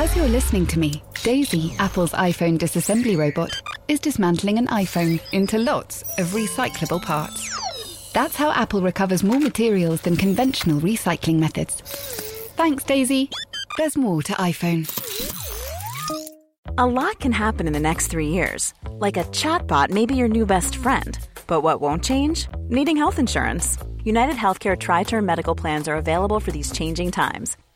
As you're listening to me, Daisy, Apple's iPhone disassembly robot, is dismantling an iPhone into lots of recyclable parts. That's how Apple recovers more materials than conventional recycling methods. Thanks, Daisy. There's more to iPhone. A lot can happen in the next three years. Like a chatbot may be your new best friend. But what won't change? Needing health insurance. United Healthcare Tri Term Medical Plans are available for these changing times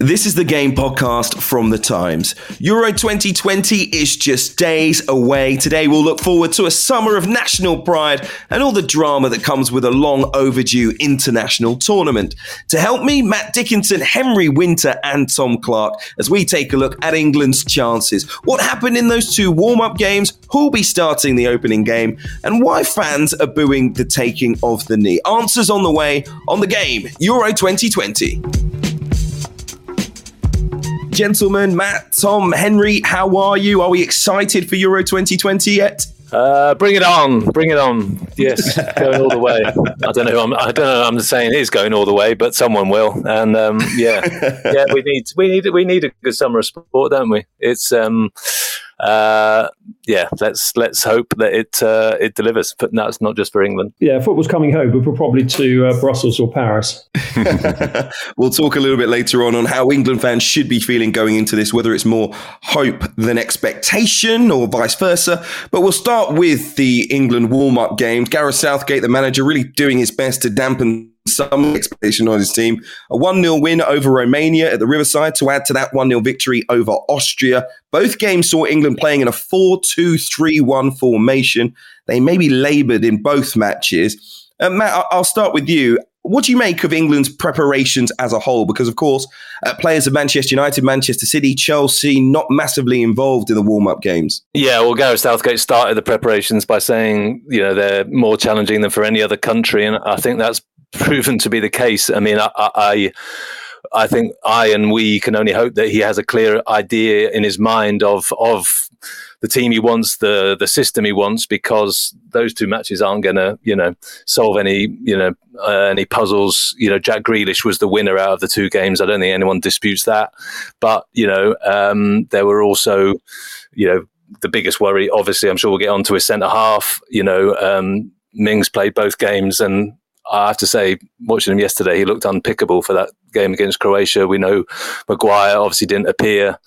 This is the game podcast from the Times. Euro 2020 is just days away. Today, we'll look forward to a summer of national pride and all the drama that comes with a long overdue international tournament. To help me, Matt Dickinson, Henry Winter, and Tom Clarke as we take a look at England's chances. What happened in those two warm up games? Who'll be starting the opening game? And why fans are booing the taking of the knee? Answers on the way on the game Euro 2020 gentlemen, Matt, Tom, Henry, how are you? Are we excited for Euro 2020 yet? Uh, bring it on, bring it on. Yes, going all the way. I don't know. I'm, I don't know. I'm saying it is going all the way, but someone will. And um, yeah, yeah, we need we need we need a good summer of sport, don't we? It's um, uh, yeah, let's let's hope that it uh, it delivers. But that's not just for England. Yeah, football's coming home, but probably to uh, Brussels or Paris. we'll talk a little bit later on on how England fans should be feeling going into this, whether it's more hope than expectation or vice versa. But we'll start with the England warm up games. Gareth Southgate, the manager, really doing his best to dampen some expectation on his team. A 1 0 win over Romania at the Riverside to add to that 1 0 victory over Austria. Both games saw England playing in a 4 2 3 1 formation. They may be laboured in both matches. Uh, Matt, I'll start with you. What do you make of England's preparations as a whole? Because, of course, uh, players of Manchester United, Manchester City, Chelsea, not massively involved in the warm up games. Yeah, well, Gareth Southgate started the preparations by saying, you know, they're more challenging than for any other country. And I think that's proven to be the case. I mean, I, I, I think I and we can only hope that he has a clear idea in his mind of of the team he wants, the the system he wants, because those two matches aren't going to, you know, solve any, you know, uh, any puzzles. You know, Jack Grealish was the winner out of the two games. I don't think anyone disputes that. But you know, um, there were also, you know, the biggest worry. Obviously, I'm sure we'll get on to his centre half. You know, um, Mings played both games and I have to say, watching him yesterday, he looked unpickable for that game against Croatia. We know Maguire obviously didn't appear.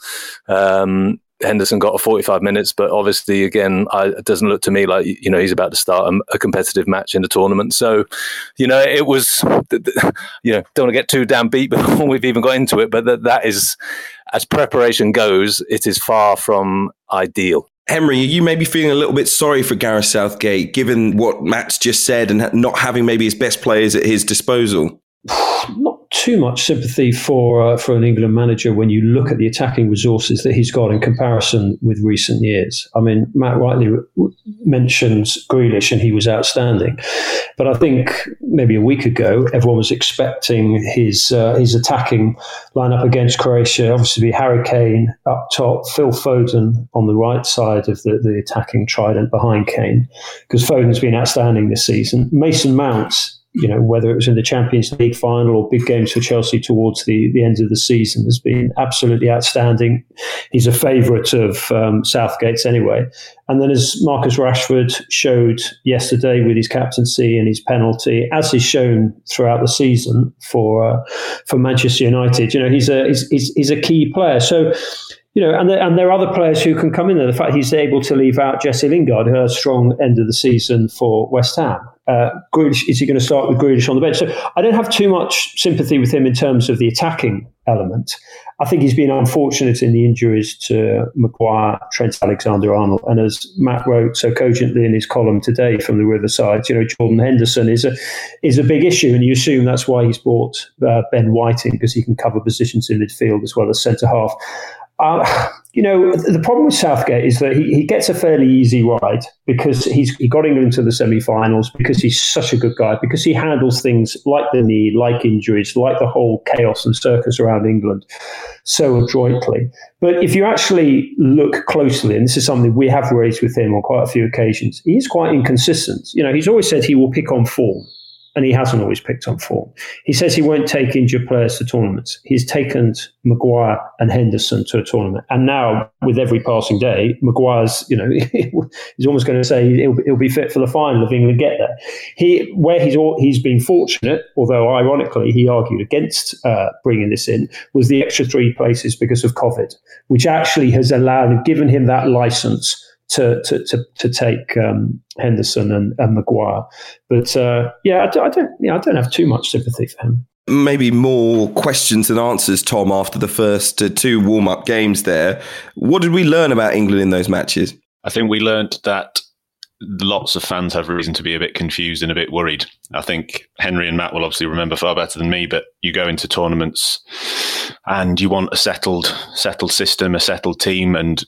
Um, Henderson got a 45 minutes, but obviously, again, I, it doesn't look to me like you know he's about to start a, a competitive match in the tournament. So, you know, it was, you know, don't want to get too damn beat before we've even got into it, but that, that is, as preparation goes, it is far from ideal. Henry, you may be feeling a little bit sorry for Gareth Southgate, given what Matt's just said and not having maybe his best players at his disposal. Not too much sympathy for uh, for an England manager when you look at the attacking resources that he's got in comparison with recent years. I mean, Matt rightly mentions Grealish, and he was outstanding. But I think maybe a week ago, everyone was expecting his uh, his attacking lineup against Croatia. Obviously, be Harry Kane up top, Phil Foden on the right side of the, the attacking trident behind Kane, because Foden's been outstanding this season. Mason Mount you know, whether it was in the Champions League final or big games for Chelsea towards the, the end of the season, has been absolutely outstanding. He's a favourite of um, Southgate's anyway. And then, as Marcus Rashford showed yesterday with his captaincy and his penalty, as he's shown throughout the season for uh, for Manchester United, you know, he's a he's, he's, he's a key player. So you know, and there, and there are other players who can come in there. The fact he's able to leave out Jesse Lingard, who had a strong end of the season for West Ham. Uh, Grealish, is he going to start with Grealish on the bench? So I don't have too much sympathy with him in terms of the attacking element. I think he's been unfortunate in the injuries to Maguire, Trent Alexander-Arnold, and as Matt wrote so cogently in his column today from the Riverside, you know, Jordan Henderson is a is a big issue, and you assume that's why he's brought uh, Ben in because he can cover positions in midfield as well as centre half. Uh, you know, the problem with Southgate is that he, he gets a fairly easy ride because he's he got England to the semi-finals because he's such a good guy because he handles things like the knee, like injuries, like the whole chaos and circus around England so adroitly. But if you actually look closely, and this is something we have raised with him on quite a few occasions, he's quite inconsistent. You know, he's always said he will pick on form and he hasn't always picked on form. He says he won't take injured players to tournaments. He's taken Maguire and Henderson to a tournament, and now with every passing day, Maguire's you know he's almost going to say he'll, he'll, be fit for the final if England get there. He where he's he's been fortunate, although ironically he argued against uh, bringing this in, was the extra three places because of COVID, which actually has allowed given him that license to to to, to take um, Henderson and, and Maguire. But uh, yeah, I, I don't yeah, I don't have too much sympathy for him. Maybe more questions than answers, Tom. After the first uh, two warm up games, there, what did we learn about England in those matches? I think we learned that lots of fans have reason to be a bit confused and a bit worried. I think Henry and Matt will obviously remember far better than me, but you go into tournaments and you want a settled, settled system, a settled team, and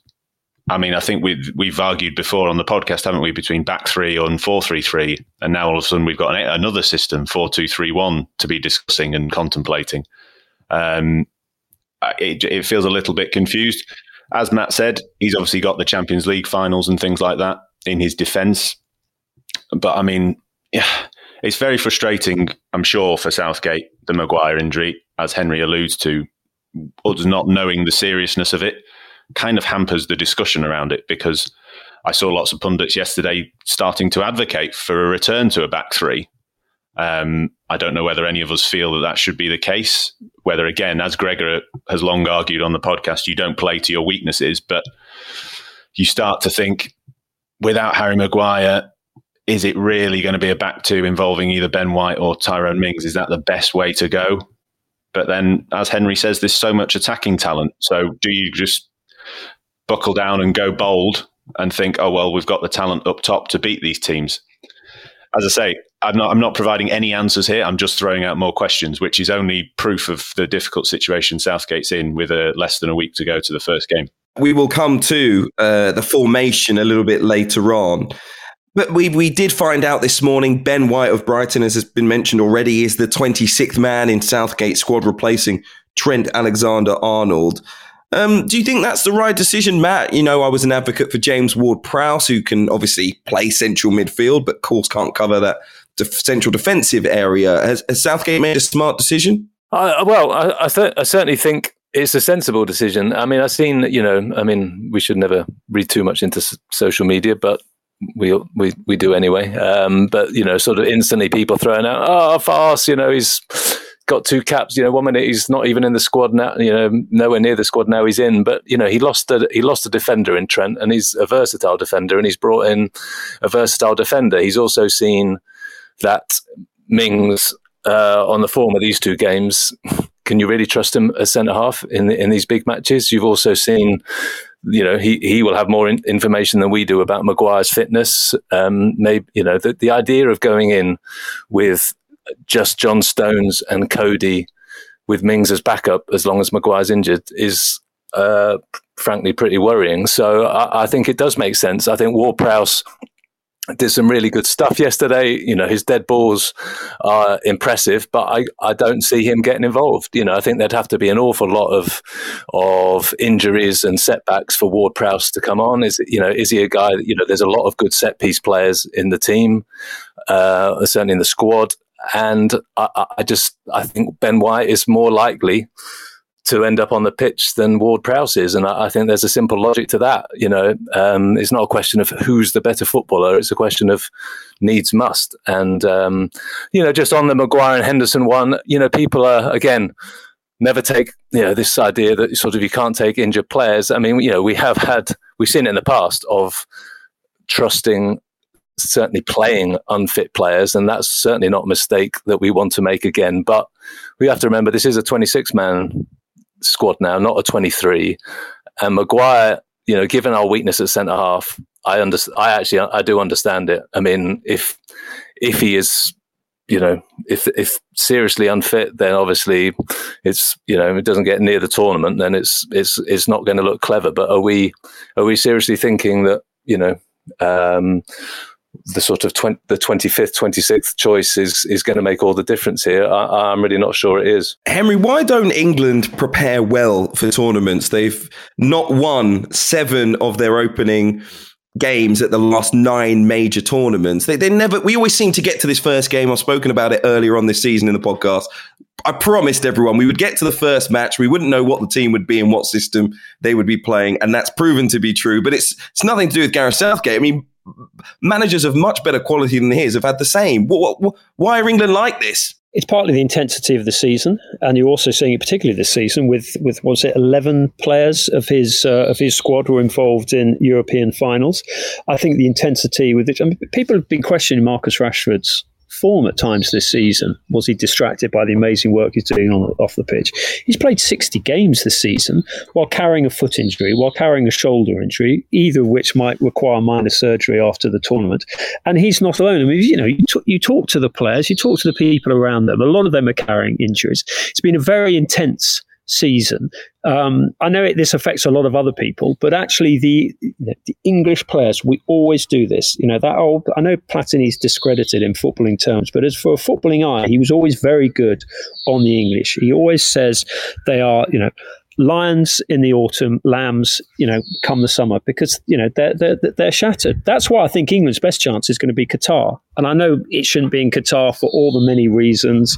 I mean, I think we've we've argued before on the podcast, haven't we, between back three and four three three, and now all of a sudden we've got an, another system four two three one to be discussing and contemplating. Um, it, it feels a little bit confused. As Matt said, he's obviously got the Champions League finals and things like that in his defence. But I mean, yeah, it's very frustrating. I'm sure for Southgate the Maguire injury, as Henry alludes to, us not knowing the seriousness of it kind of hampers the discussion around it because I saw lots of pundits yesterday starting to advocate for a return to a back three. Um, I don't know whether any of us feel that that should be the case. Whether, again, as Gregor has long argued on the podcast, you don't play to your weaknesses, but you start to think without Harry Maguire, is it really going to be a back two involving either Ben White or Tyrone Mings? Is that the best way to go? But then, as Henry says, there's so much attacking talent. So do you just buckle down and go bold and think, oh well, we've got the talent up top to beat these teams. As I say, I'm not I'm not providing any answers here. I'm just throwing out more questions, which is only proof of the difficult situation Southgate's in with a less than a week to go to the first game. We will come to uh, the formation a little bit later on. But we, we did find out this morning Ben White of Brighton, as has been mentioned already, is the 26th man in Southgate squad replacing Trent Alexander Arnold. Um, do you think that's the right decision, Matt? You know, I was an advocate for James Ward Prowse, who can obviously play central midfield, but of course can't cover that def- central defensive area. Has, has, Southgate made a smart decision? Uh, well, I, I, th- I certainly think it's a sensible decision. I mean, I've seen, you know, I mean, we should never read too much into s- social media, but we we we do anyway. Um, but you know, sort of instantly people throwing out, "Oh, farce!" You know, he's got two caps. You know, one minute he's not even in the squad now. You know, nowhere near the squad now. He's in, but you know, he lost a he lost a defender in Trent, and he's a versatile defender, and he's brought in a versatile defender. He's also seen that Mings uh, on the form of these two games. Can you really trust him as centre half in in these big matches? You've also seen you know he he will have more in, information than we do about Maguire's fitness. Um, maybe you know the the idea of going in with just John Stones and Coady with Mings as backup as long as Maguire's injured is uh, frankly pretty worrying. So I, I, think it does make sense. I think Ward Prowse did some really good stuff yesterday. You know, his dead balls are impressive, but I, I don't see him getting involved. You know, I think there'd have to be an awful lot of of injuries and setbacks for Ward Prowse to come on. Is you know, is he a guy that, you know, there's a lot of good set piece players in the team, uh, certainly in the squad and I, I, just I think Ben White is more likely to end up on the pitch than Ward Prowse is, and I, I think there's a simple logic to that. You know, um, it's not a question of who's the better footballer; it's a question of needs must. And um, you know, just on the Maguire and Henderson one, you know, people are again never take you know this idea that sort of you can't take injured players. I mean, you know, we have had we've seen it in the past of trusting certainly playing unfit players, and that's certainly not a mistake that we want to make again. But we have to remember this is a 26 man squad now, not a 23. And Maguire, you know, given our weakness at centre half, I understand. I actually I do understand it. I mean, if if he is you know, if if seriously unfit, then obviously it's you know it doesn't get near the tournament, then it's it's it's not going to look clever. But are we are we seriously thinking that you know um, the sort of 20, the 25th, 26th choice is, is going to make all the difference here. I, am really not sure it is. Henry, why don't England prepare well for tournaments? They've not won seven of their opening games at the last nine major tournaments. They, they never, we always seem to get to this first game. I've spoken about it earlier on this season in the podcast. I promised everyone we would get to the first match. We wouldn't know what the team would be and what system they would be playing. And that's proven to be true. But it's, it's nothing to do with Gareth Southgate. I mean, managers of much better quality than his have had the same. Why are England like this? It's partly the intensity of the season, and you're also seeing it particularly this season with with was it eleven players of his uh, of his squad were involved in European finals. I think the intensity with which I mean, people have been questioning Marcus Rashford's form at times this season? Was he distracted by the amazing work he's doing on off the pitch? He's played 60 games this season while carrying a foot injury, while carrying a shoulder injury, either of which might require minor surgery after the tournament. And he's not alone. I mean, you know, you, t- you talk to the players, you talk to the people around them. A lot of them are carrying injuries. It's been a very intense season. Um, I know it, this affects a lot of other people, but actually, the, the English players, we always do this. You know, that old, I know Platini's discredited in footballing terms, but as for a footballing eye, he was always very good on the English. He always says they are, you know, lions in the autumn, lambs, you know, come the summer because you know they're they're they're shattered. That's why I think England's best chance is going to be Qatar, and I know it shouldn't be in Qatar for all the many reasons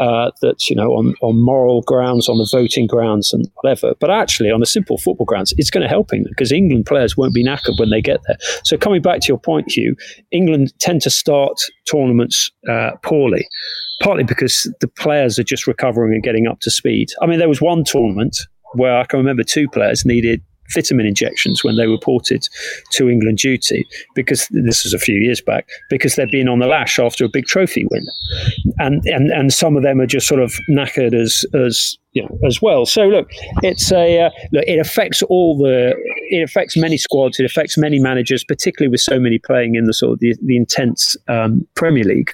uh, that you know on on moral grounds, on the voting grounds, and whatever. But actually, on the simple football grounds, it's going to help England because England players won't be knackered when they get there. So coming back to your point, Hugh, England tend to start tournaments uh, poorly partly because the players are just recovering and getting up to speed. I mean, there was one tournament where I can remember two players needed vitamin injections when they reported to England duty because this was a few years back because they'd been on the lash after a big trophy win. And and and some of them are just sort of knackered as as you know as well. So look it's a uh, look it affects all the it affects many squads it affects many managers particularly with so many playing in the sort of the, the intense um, Premier League.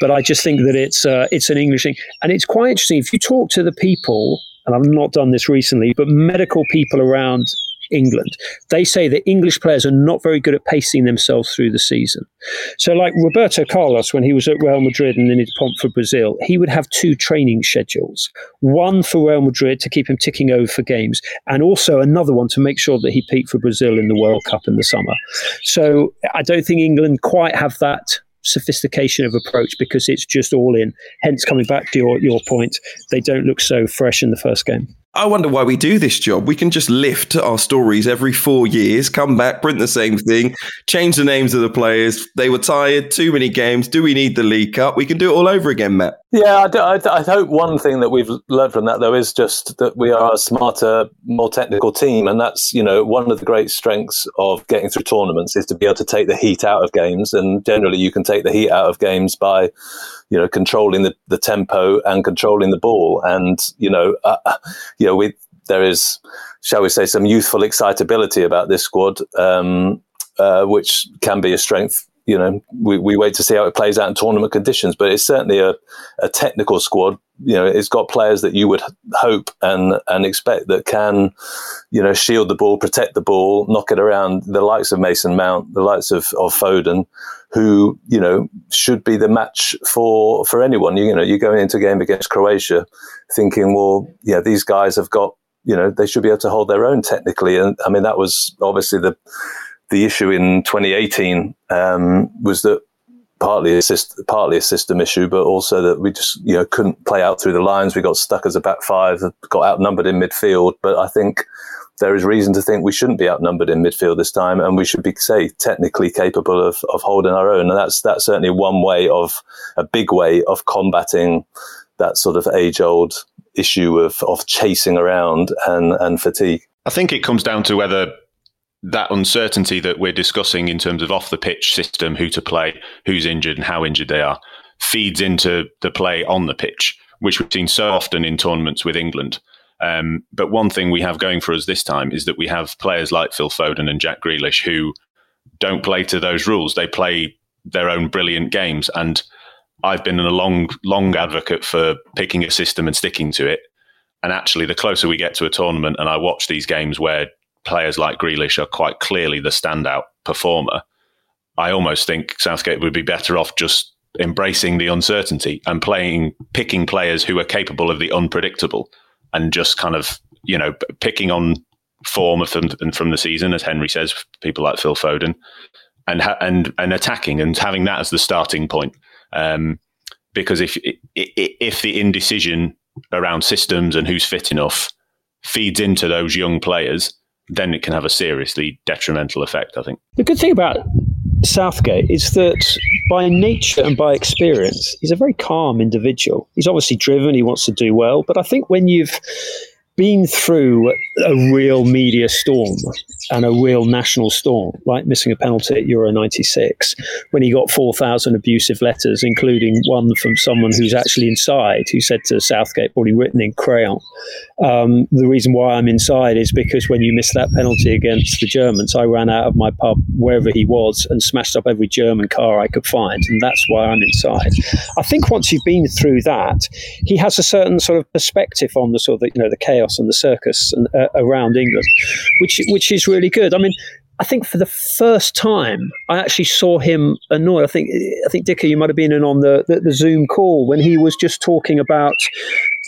But I just think that it's uh, it's an English thing. And it's quite interesting if you talk to the people and I've not done this recently, but medical people around England, they say that English players are not very good at pacing themselves through the season. So, like Roberto Carlos, when he was at Real Madrid and then he'd pomp for Brazil, he would have two training schedules one for Real Madrid to keep him ticking over for games, and also another one to make sure that he peaked for Brazil in the World Cup in the summer. So, I don't think England quite have that sophistication of approach because it's just all in. Hence, coming back to your, your point, they don't look so fresh in the first game. I wonder why we do this job. We can just lift our stories every four years, come back, print the same thing, change the names of the players. They were tired, too many games. Do we need the League Cup? We can do it all over again, Matt. Yeah, I, I, I hope one thing that we've learned from that, though, is just that we are a smarter, more technical team. And that's, you know, one of the great strengths of getting through tournaments is to be able to take the heat out of games. And generally, you can take the heat out of games by you know, controlling the, the tempo and controlling the ball. And, you know, uh, you know, we, there is, shall we say, some youthful excitability about this squad, um, uh, which can be a strength. You know, we, we wait to see how it plays out in tournament conditions, but it's certainly a, a technical squad. You know, it's got players that you would hope and and expect that can, you know, shield the ball, protect the ball, knock it around. The likes of Mason Mount, the likes of of Foden, who you know should be the match for for anyone. You, you know, you're going into a game against Croatia, thinking, well, yeah, these guys have got you know they should be able to hold their own technically, and I mean that was obviously the the issue in 2018 um, was that partly a system, partly a system issue, but also that we just you know couldn't play out through the lines. We got stuck as a back five, got outnumbered in midfield. But I think there is reason to think we shouldn't be outnumbered in midfield this time, and we should be, say, technically capable of, of holding our own. And that's that's certainly one way of a big way of combating that sort of age old issue of of chasing around and and fatigue. I think it comes down to whether that uncertainty that we're discussing in terms of off the pitch system, who to play, who's injured, and how injured they are, feeds into the play on the pitch, which we've seen so often in tournaments with England. Um, but one thing we have going for us this time is that we have players like Phil Foden and Jack Grealish who don't play to those rules. They play their own brilliant games. And I've been a long, long advocate for picking a system and sticking to it. And actually, the closer we get to a tournament, and I watch these games where players like Grealish are quite clearly the standout performer, I almost think Southgate would be better off just embracing the uncertainty and playing, picking players who are capable of the unpredictable, and just kind of you know picking on form of from from the season, as Henry says, people like Phil Foden, and and and attacking and having that as the starting point. Um, because if if the indecision around systems and who's fit enough feeds into those young players, then it can have a seriously detrimental effect. I think the good thing about Southgate is that by nature and by experience, he's a very calm individual. He's obviously driven, he wants to do well, but I think when you've been through a real media storm and a real national storm, like missing a penalty at Euro 96, when he got 4,000 abusive letters, including one from someone who's actually inside, who said to Southgate, probably written in crayon, um, the reason why I'm inside is because when you missed that penalty against the Germans, I ran out of my pub wherever he was and smashed up every German car I could find, and that's why I'm inside. I think once you've been through that, he has a certain sort of perspective on the sort of you know the chaos chaos and the circus and, uh, around England, which which is really good. I mean, I think for the first time, I actually saw him annoyed. I think I think Dicker, you might have been in on the, the, the Zoom call when he was just talking about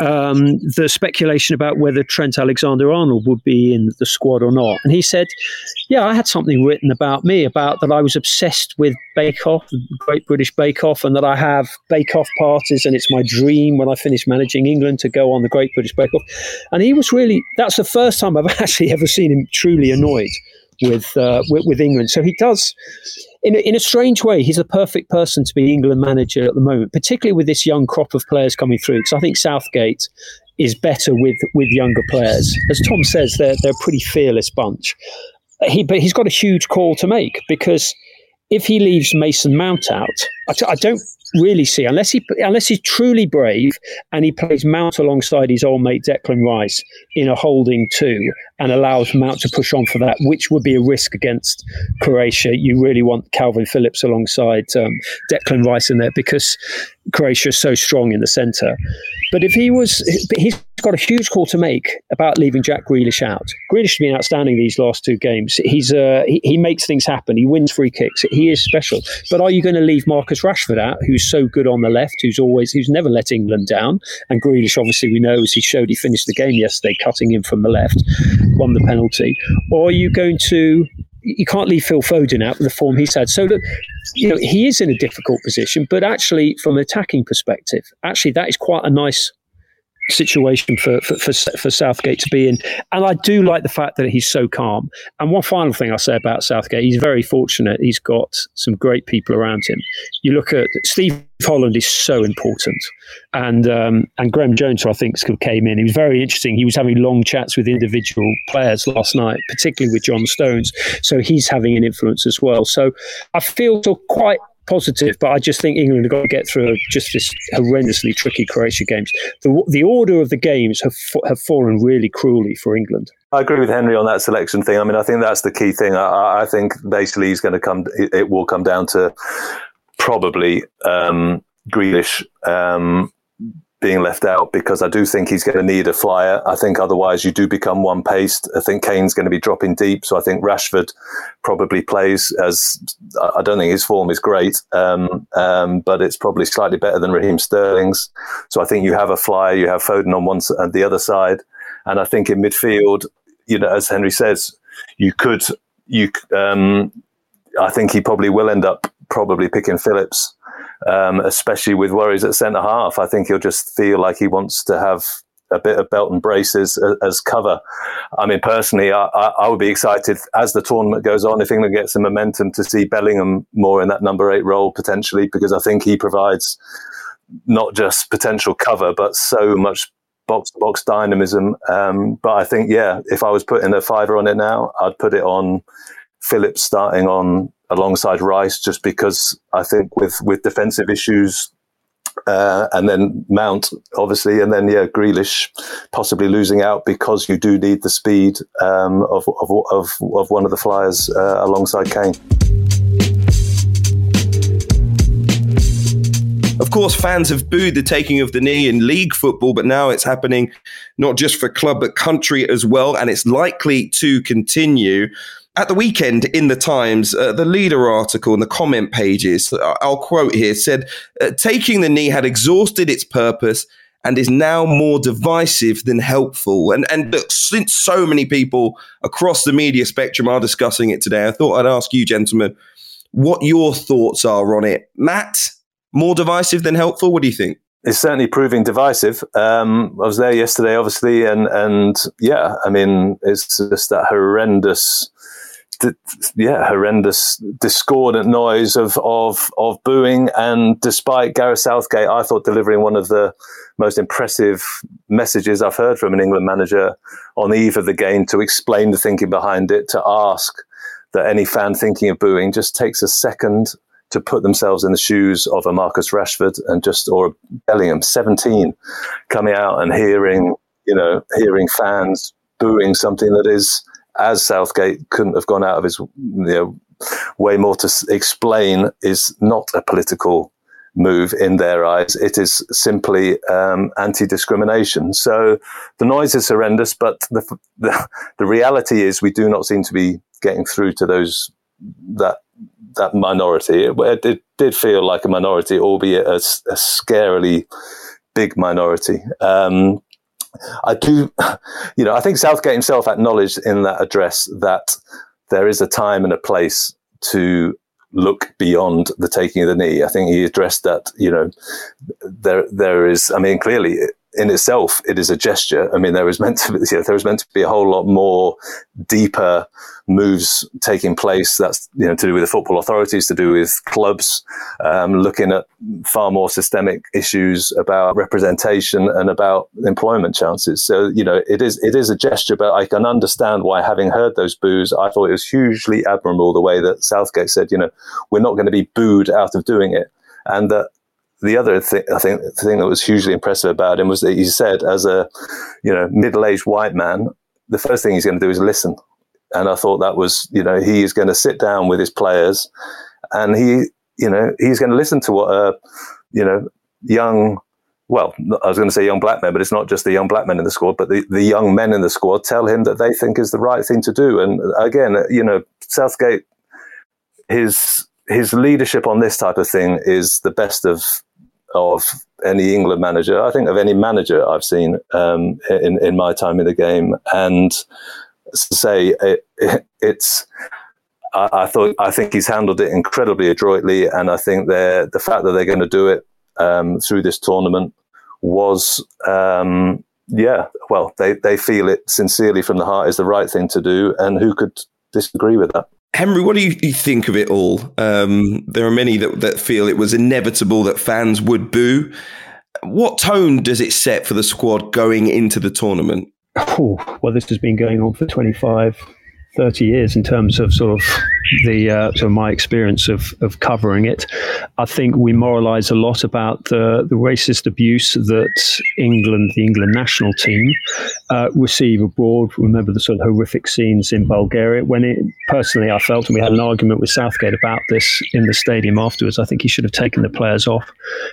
um, the speculation about whether Trent Alexander Arnold would be in the squad or not. And he said, Yeah, I had something written about me about that I was obsessed with Bake Off, Great British Bake Off, and that I have Bake Off parties, and it's my dream when I finish managing England to go on the Great British Bake Off. And he was really, that's the first time I've actually ever seen him truly annoyed with, uh, with, with England. So he does in a, in a strange way, he's the perfect person to be England manager at the moment, particularly with this young crop of players coming through. Because I think Southgate is better with with younger players. As Tom says, they're they're a pretty fearless bunch. He but he's got a huge call to make because if he leaves Mason Mount out, I t- I don't really see unless he unless he's truly brave and he plays Mount alongside his old mate Declan Rice in a holding two and allows Mount to push on for that, which would be a risk against Croatia. You really want Kalvin Phillips alongside um, Declan Rice in there because Croatia is so strong in the centre. But if he was, he's got a huge call to make about leaving Jack Grealish out. Grealish has been outstanding these last two games. He's uh, he, he, makes things happen. He wins free kicks. He is special. But are you going to leave Marcus Rashford out, who's so good on the left, who's always who's never let England down? And Grealish, obviously, we know as he showed, he finished the game yesterday, cutting in from the left, won the penalty. Or are you going to you can't leave Phil Foden out with the form he's had. So look, you know, he is in a difficult position, but actually, from an attacking perspective, actually that is quite a nice situation for, for, for, for, Southgate to be in. And I do like the fact that he's so calm. And one final thing I'll say about Southgate, he's very fortunate. He's got some great people around him. You look at Steve Holland is so important. And um, and Graeme Jones, who I think came in, he was very interesting. He was having long chats with individual players last night, particularly with John Stones. So he's having an influence as well. So I feel quite positive, but I just think England have got to get through just this horrendously tricky Croatia games. The, the order of the games have have fallen really cruelly for England. I agree with Henry on that selection thing. I mean, I think that's the key thing. I, I think basically he's going to come. It will come down to probably um, Grealish um, being left out because I do think he's going to need a flyer. I think otherwise you do become one paced. I think Kane's going to be dropping deep, so I think Rashford probably plays as I don't think his form is great, um, um, but it's probably slightly better than Raheem Sterling's. So I think you have a flyer, you have Foden on one and the other side, and I think in midfield, you know, as Henry says, you could you. Um, I think he probably will end up probably picking Phillips um, especially with worries at centre half. I think he'll just feel like he wants to have a bit of belt and braces as, as cover. I mean, personally, I, I, I, would be excited as the tournament goes on if England gets some momentum to see Bellingham more in that number eight role potentially, because I think he provides not just potential cover, but so much box to box dynamism. Um, but I think, yeah, if I was putting a fiver on it now, I'd put it on Phillips starting on alongside Rice, just because I think with with defensive issues, uh, and then Mount obviously, and then yeah, Grealish possibly losing out because you do need the speed um, of, of, of of one of the flyers uh, alongside Kane. Of course, fans have booed the taking of the knee in league football, but now it's happening not just for club but country as well, and it's likely to continue. At the weekend in the Times, uh, the leader article and the comment pages, uh, I'll quote here, said, uh, taking the knee had exhausted its purpose and is now more divisive than helpful. And, and look, since so many people across the media spectrum are discussing it today, I thought I'd ask you, gentlemen, what your thoughts are on it. Matt, more divisive than helpful? What do you think? It's certainly proving divisive. Um, I was there yesterday, obviously, and and yeah, I mean, it's just that horrendous yeah, horrendous discordant noise of of of booing. And despite Gareth Southgate, I thought delivering one of the most impressive messages I've heard from an England manager on the eve of the game to explain the thinking behind it, to ask that any fan thinking of booing just takes a second to put themselves in the shoes of a Marcus Rashford and just or Bellingham, seventeen, coming out and hearing you know hearing fans booing something that is as Southgate couldn't have gone out of his you know, way more to explain, is not a political move in their eyes. It is simply um, anti-discrimination. So the noise is horrendous, but the, the, the reality is we do not seem to be getting through to those that that minority. It, it did feel like a minority, albeit a, a scarily big minority. Um, I do, you know, I think Southgate himself acknowledged in that address that there is a time and a place to look beyond the taking of the knee. I think he addressed that, you know, there there is, I mean, clearly in itself, it is a gesture. I mean, there is meant to be, you know, there was meant to be a whole lot more deeper moves taking place. That's you know to do with the football authorities, to do with clubs, um, looking at far more systemic issues about representation and about employment chances. So you know, it is it is a gesture, but I can understand why, having heard those boos, I thought it was hugely admirable the way that Southgate said, you know, we're not going to be booed out of doing it, and that the other thing, I think, the thing that was hugely impressive about him was that he said, as a, you know, middle-aged white man, the first thing he's going to do is listen. And I thought that was, you know, he is going to sit down with his players, and he, you know, he's going to listen to what a, you know, young, well, I was going to say young black men, but it's not just the young black men in the squad, but the, the young men in the squad tell him that they think is the right thing to do. And again, you know, Southgate, his his leadership on this type of thing is the best of of any England manager. I think of any manager I've seen um, in in my time in the game, and say it, it, it's. I, I, thought I think he's handled it incredibly adroitly, and I think the fact that they're going to do it um, through this tournament was. Um, yeah, well, they, they feel it sincerely from the heart is the right thing to do, and who could disagree with that? Henry, what do you think of it all? Um, there are many that, that feel it was inevitable that fans would boo. What tone does it set for the squad going into the tournament? Oh, well, this has been going on for 25, 30 years in terms of sort of the uh, sort of my experience of, of covering it. I think we moralise a lot about the, the racist abuse that England, the England national team, uh, receive abroad. Remember the sort of horrific scenes in Bulgaria. When it personally, I felt, and we had an argument with Southgate about this in the stadium afterwards. I think he should have taken the players off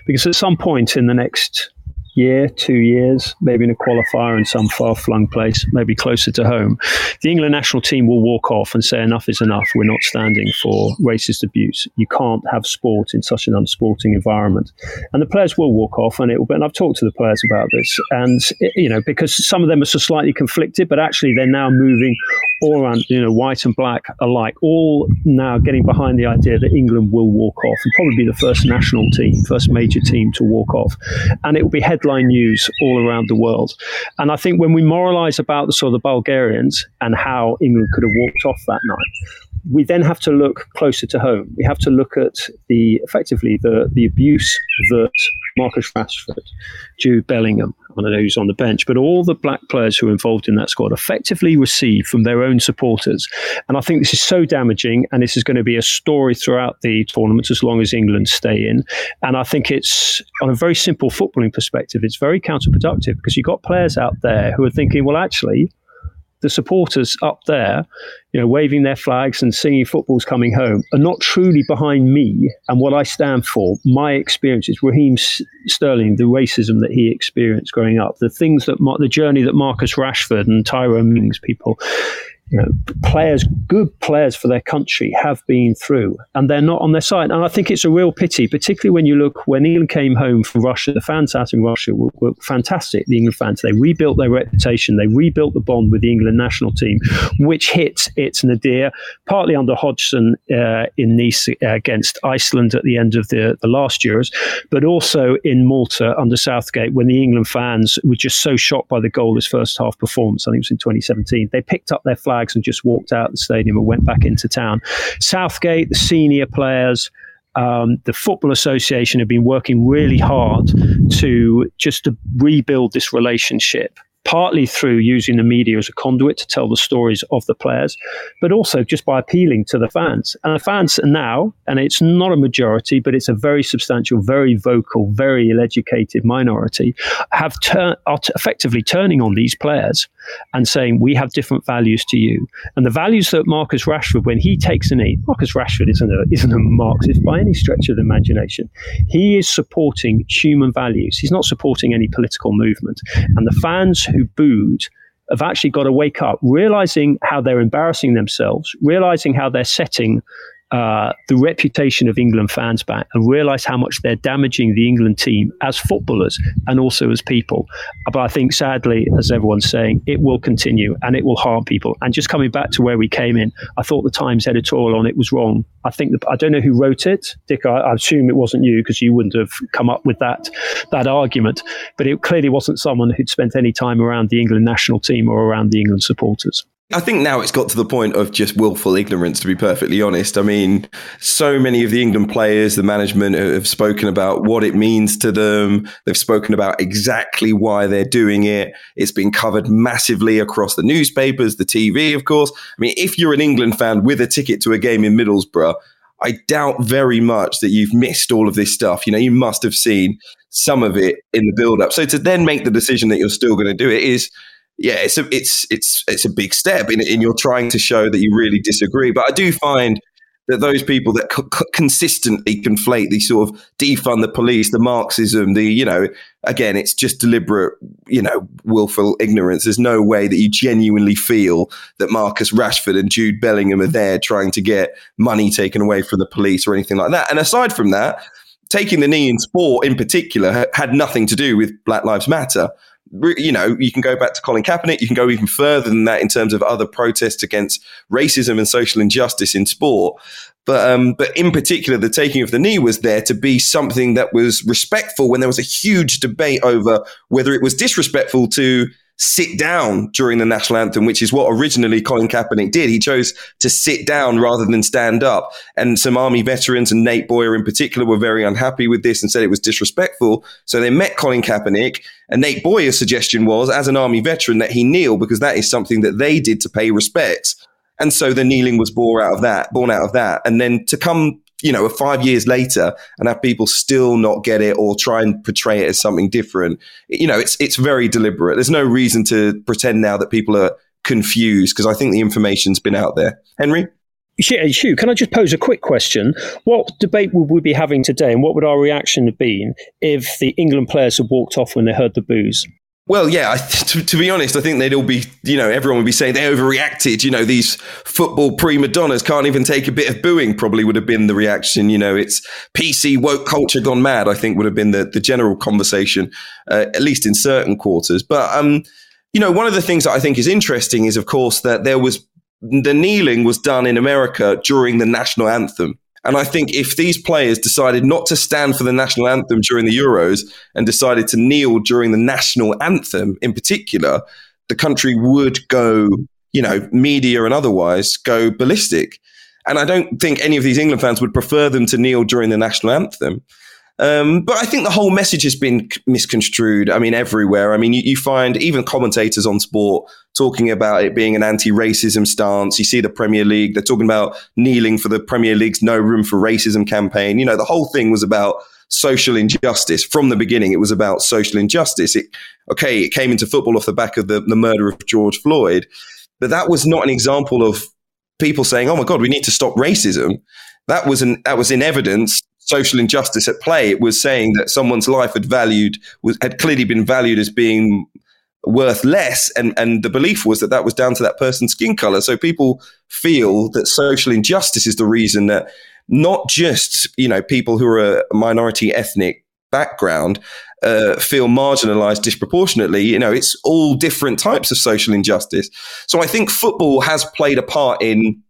because at some point in the next year, two years, maybe in a qualifier in some far flung place, maybe closer to home, the England national team will walk off and say, enough is enough. We're not standing for racist abuse. You can't have sport in such an unsporting environment. And the players will walk off, and it will, and I've talked to the players about this. And, you know, because some of them are so slightly conflicted, but actually they're now moving all around, you know, white and black alike, all now getting behind the idea that England will walk off and probably be the first national team, first major team to walk off. And it will be headline news all around the world. And I think when we moralize about the sort of the Bulgarians and how England could have walked off that night, we then have to look closer to home. We have to look at the effectively the, the abuse that Marcus Rashford, Jude Bellingham, I don't know who's on the bench, but all the black players who are involved in that squad effectively receive from their own supporters. And I think this is so damaging, and this is going to be a story throughout the tournament as long as England stay in. And I think it's, on a very simple footballing perspective, it's very counterproductive because you've got players out there who are thinking, well, actually, the supporters up there, you know, waving their flags and singing football's coming home, are not truly behind me and what I stand for. My experiences, Raheem Sterling, the racism that he experienced growing up, the things that the journey that Marcus Rashford and Tyrone Mings people you know, players, good players for their country have been through, and they're not on their side. And I think it's a real pity, particularly when you look when England came home from Russia. The fans out in Russia were, were fantastic. The England fans they rebuilt their reputation, they rebuilt the bond with the England national team, which hit its nadir partly under Hodgson uh, in Nice uh, against Iceland at the end of the, the last Euros, but also in Malta under Southgate when the England fans were just so shocked by the goalless first half performance. I think it was in 2017. They picked up their flag flags and just walked out the stadium and went back into town. Southgate, the senior players, um, the Football Association have been working really hard to just to rebuild this relationship partly through using the media as a conduit to tell the stories of the players, but also just by appealing to the fans. And the fans now, and it's not a majority, but it's a very substantial, very vocal, very ill-educated minority, have are t- effectively turning on these players and saying we have different values to you. And the values that Marcus Rashford, when he takes a knee, Marcus Rashford isn't a, isn't a Marxist by any stretch of the imagination. He is supporting human values. He's not supporting any political movement. And the fans who booed have actually got to wake up, realizing how they're embarrassing themselves, realizing how they're setting uh, the reputation of England fans back and realize how much they're damaging the England team as footballers and also as people. But I think, sadly, as everyone's saying, it will continue and it will harm people. And just coming back to where we came in, I thought the Times editorial on it was wrong. I think I don't know who wrote it, Dick. I, I assume it wasn't you because you wouldn't have come up with that that argument. But it clearly wasn't someone who'd spent any time around the England national team or around the England supporters. I think now it's got to the point of just willful ignorance, to be perfectly honest. I mean, so many of the England players, the management have spoken about what it means to them. They've spoken about exactly why they're doing it. It's been covered massively across the newspapers, the TV, of course. I mean, if you're an England fan with a ticket to a game in Middlesbrough, I doubt very much that you've missed all of this stuff. You know, you must have seen some of it in the build up. So to then make the decision that you're still going to do it is yeah, it's a it's it's it's a big step in in you're trying to show that you really disagree. But I do find that those people that c- consistently conflate the sort of defund the police, the Marxism, the you know, again, it's just deliberate, you know, willful ignorance. There's no way that you genuinely feel that Marcus Rashford and Jude Bellingham are there trying to get money taken away from the police or anything like that. And aside from that, taking the knee in sport in particular had nothing to do with Black Lives Matter you know, you can go back to Colin Kaepernick. You can go even further than that in terms of other protests against racism and social injustice in sport. But um, but in particular, the taking of the knee was there to be something that was respectful when there was a huge debate over whether it was disrespectful to sit down during the national anthem, which is what originally Colin Kaepernick did. He chose to sit down rather than stand up. And some army veterans and Nate Boyer in particular were very unhappy with this and said it was disrespectful. So they met Colin Kaepernick. And Nate Boyer's suggestion was, as an army veteran, that he kneel because that is something that they did to pay respects. And so the kneeling was born out of that, born out of that. And then to come you know, five years later and have people still not get it or try and portray it as something different. You know, it's it's very deliberate. There's no reason to pretend now that people are confused because I think the information's been out there. Henry? Yeah, uh, Hugh, can I just pose a quick question? What debate would we be having today, and what would our reaction have been if the England players had walked off when they heard the boos? Well, yeah, to, to, be honest, I think they'd all be, you know, everyone would be saying they overreacted. You know, these football prima donnas can't even take a bit of booing, probably would have been the reaction. You know, it's PC woke culture gone mad, I think would have been the, the general conversation, uh, at least in certain quarters. But, um, you know, one of the things that I think is interesting is, of course, that there was the kneeling was done in America during the national anthem. And I think if these players decided not to stand for the national anthem during the Euros and decided to kneel during the national anthem in particular, the country would go, you know, media and otherwise go ballistic. And I don't think any of these England fans would prefer them to kneel during the national anthem. Um, but I think the whole message has been misconstrued. I mean, everywhere. I mean, you, you, find even commentators on sport talking about it being an anti-racism stance. You see the Premier League; they're talking about kneeling for the Premier League's "No Room for Racism" campaign. You know, the whole thing was about social injustice from the beginning. It was about social injustice. It, okay, it came into football off the back of the, the murder of George Floyd. But that was not an example of people saying, "Oh my God, we need to stop racism." That was an that was in evidence social injustice at play. It was saying that someone's life had valued was had clearly been valued as being worth less, and and the belief was that that was down to that person's skin color. So people feel that social injustice is the reason that not just you know people who are a minority ethnic background uh, feel marginalized disproportionately. You know, it's all different types of social injustice. So I think football has played a part in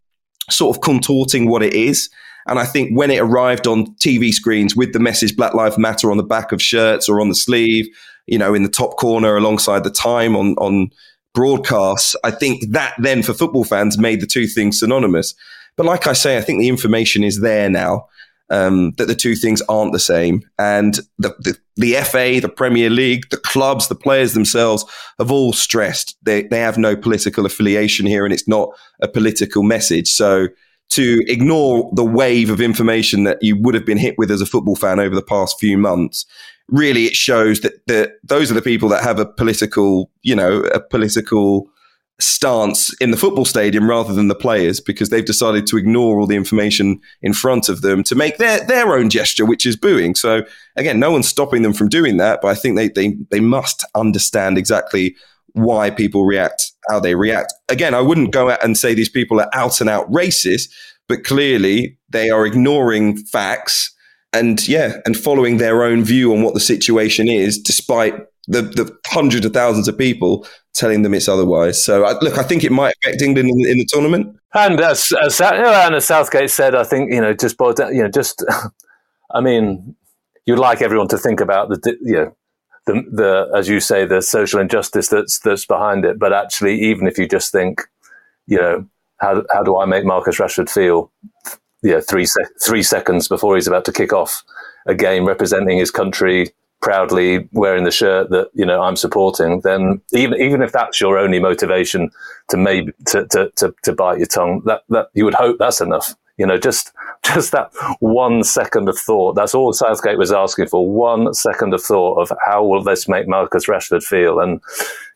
sort of contorting what it is. And I think when it arrived on TV screens with the message Black Lives Matter on the back of shirts or on the sleeve, you know, in the top corner alongside the time on, on broadcasts, I think that then for football fans made the two things synonymous. But like I say, I think the information is there now um, that the two things aren't the same. And the, the, the FA, the Premier League, the clubs, the players themselves have all stressed they, they have no political affiliation here and it's not a political message. So to ignore the wave of information that you would have been hit with as a football fan over the past few months, really it shows that, that those are the people that have a political, you know, a political stance in the football stadium rather than the players because they've decided to ignore all the information in front of them to make their, their own gesture, which is booing. So again, no one's stopping them from doing that, but I think they, they, they must understand exactly why people react how they react. Again, I wouldn't go out and say these people are out and out racist, but clearly they are ignoring facts and yeah, and following their own view on what the situation is, despite the, the hundreds of thousands of people telling them it's otherwise. So, I, look, I think it might affect England in, in the tournament. And as, as, and as Southgate said, I think you know just by, you know just, I mean, you'd like everyone to think about the you know the the as you say the social injustice that's that's behind it, but actually, even if you just think, you know, how how do I make Marcus Rashford feel? You know, three sec- three seconds before he's about to kick off a game representing his country proudly wearing the shirt that you know I'm supporting, then even even if that's your only motivation to maybe to to, to, to bite your tongue, that that you would hope that's enough. You know, just just that one second of thought. That's all Southgate was asking for. One second of thought of how will this make Marcus Rashford feel, and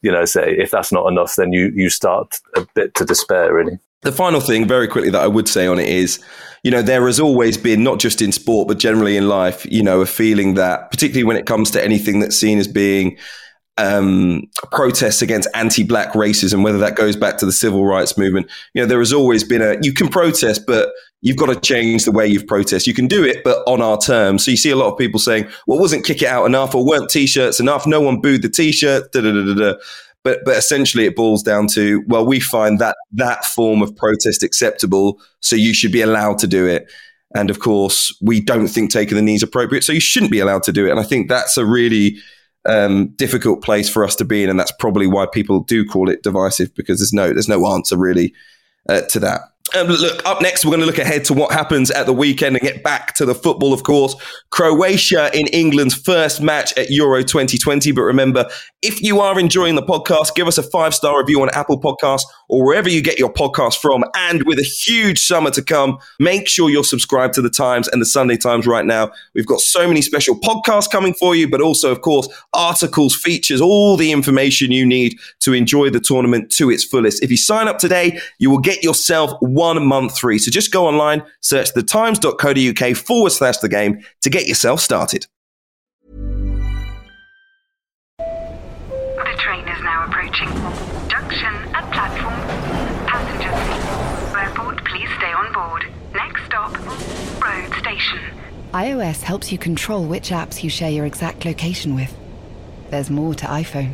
you know, say if that's not enough, then you you start a bit to despair, really. The final thing, very quickly, that I would say on it is, you know, there has always been, not just in sport, but generally in life, you know, a feeling that, particularly when it comes to anything that's seen as being um, protests against anti-black racism, whether that goes back to the civil rights movement, you know, there has always been a, you can protest, but you've got to change the way you've protest. You can do it, but on our terms. So you see a lot of people saying, well, wasn't kick it out enough or weren't t-shirts enough? No one booed the t-shirt. Da, da, da, da. But but essentially, it boils down to well, we find that that form of protest acceptable, so you should be allowed to do it. And of course, we don't think taking the knee is appropriate, so you shouldn't be allowed to do it. And I think that's a really um, difficult place for us to be in, and that's probably why people do call it divisive because there's no there's no answer really uh, to that. Um, look, up next, we're going to look ahead to what happens at the weekend and get back to the football, of course. Croatia in England's first match at Euro 2020. But remember, if you are enjoying the podcast, give us a five star review on Apple Podcasts or wherever you get your podcast from. And with a huge summer to come, make sure you're subscribed to the Times and the Sunday Times right now. We've got so many special podcasts coming for you, but also, of course, articles, features, all the information you need to enjoy the tournament to its fullest. If you sign up today, you will get yourself one month free. So just go online, search thetimes.co.uk forward slash the game to get yourself started. The train is now approaching. Junction at platform. Passengers. Airport, please stay on board. Next stop, road station. iOS helps you control which apps you share your exact location with. There's more to iPhone.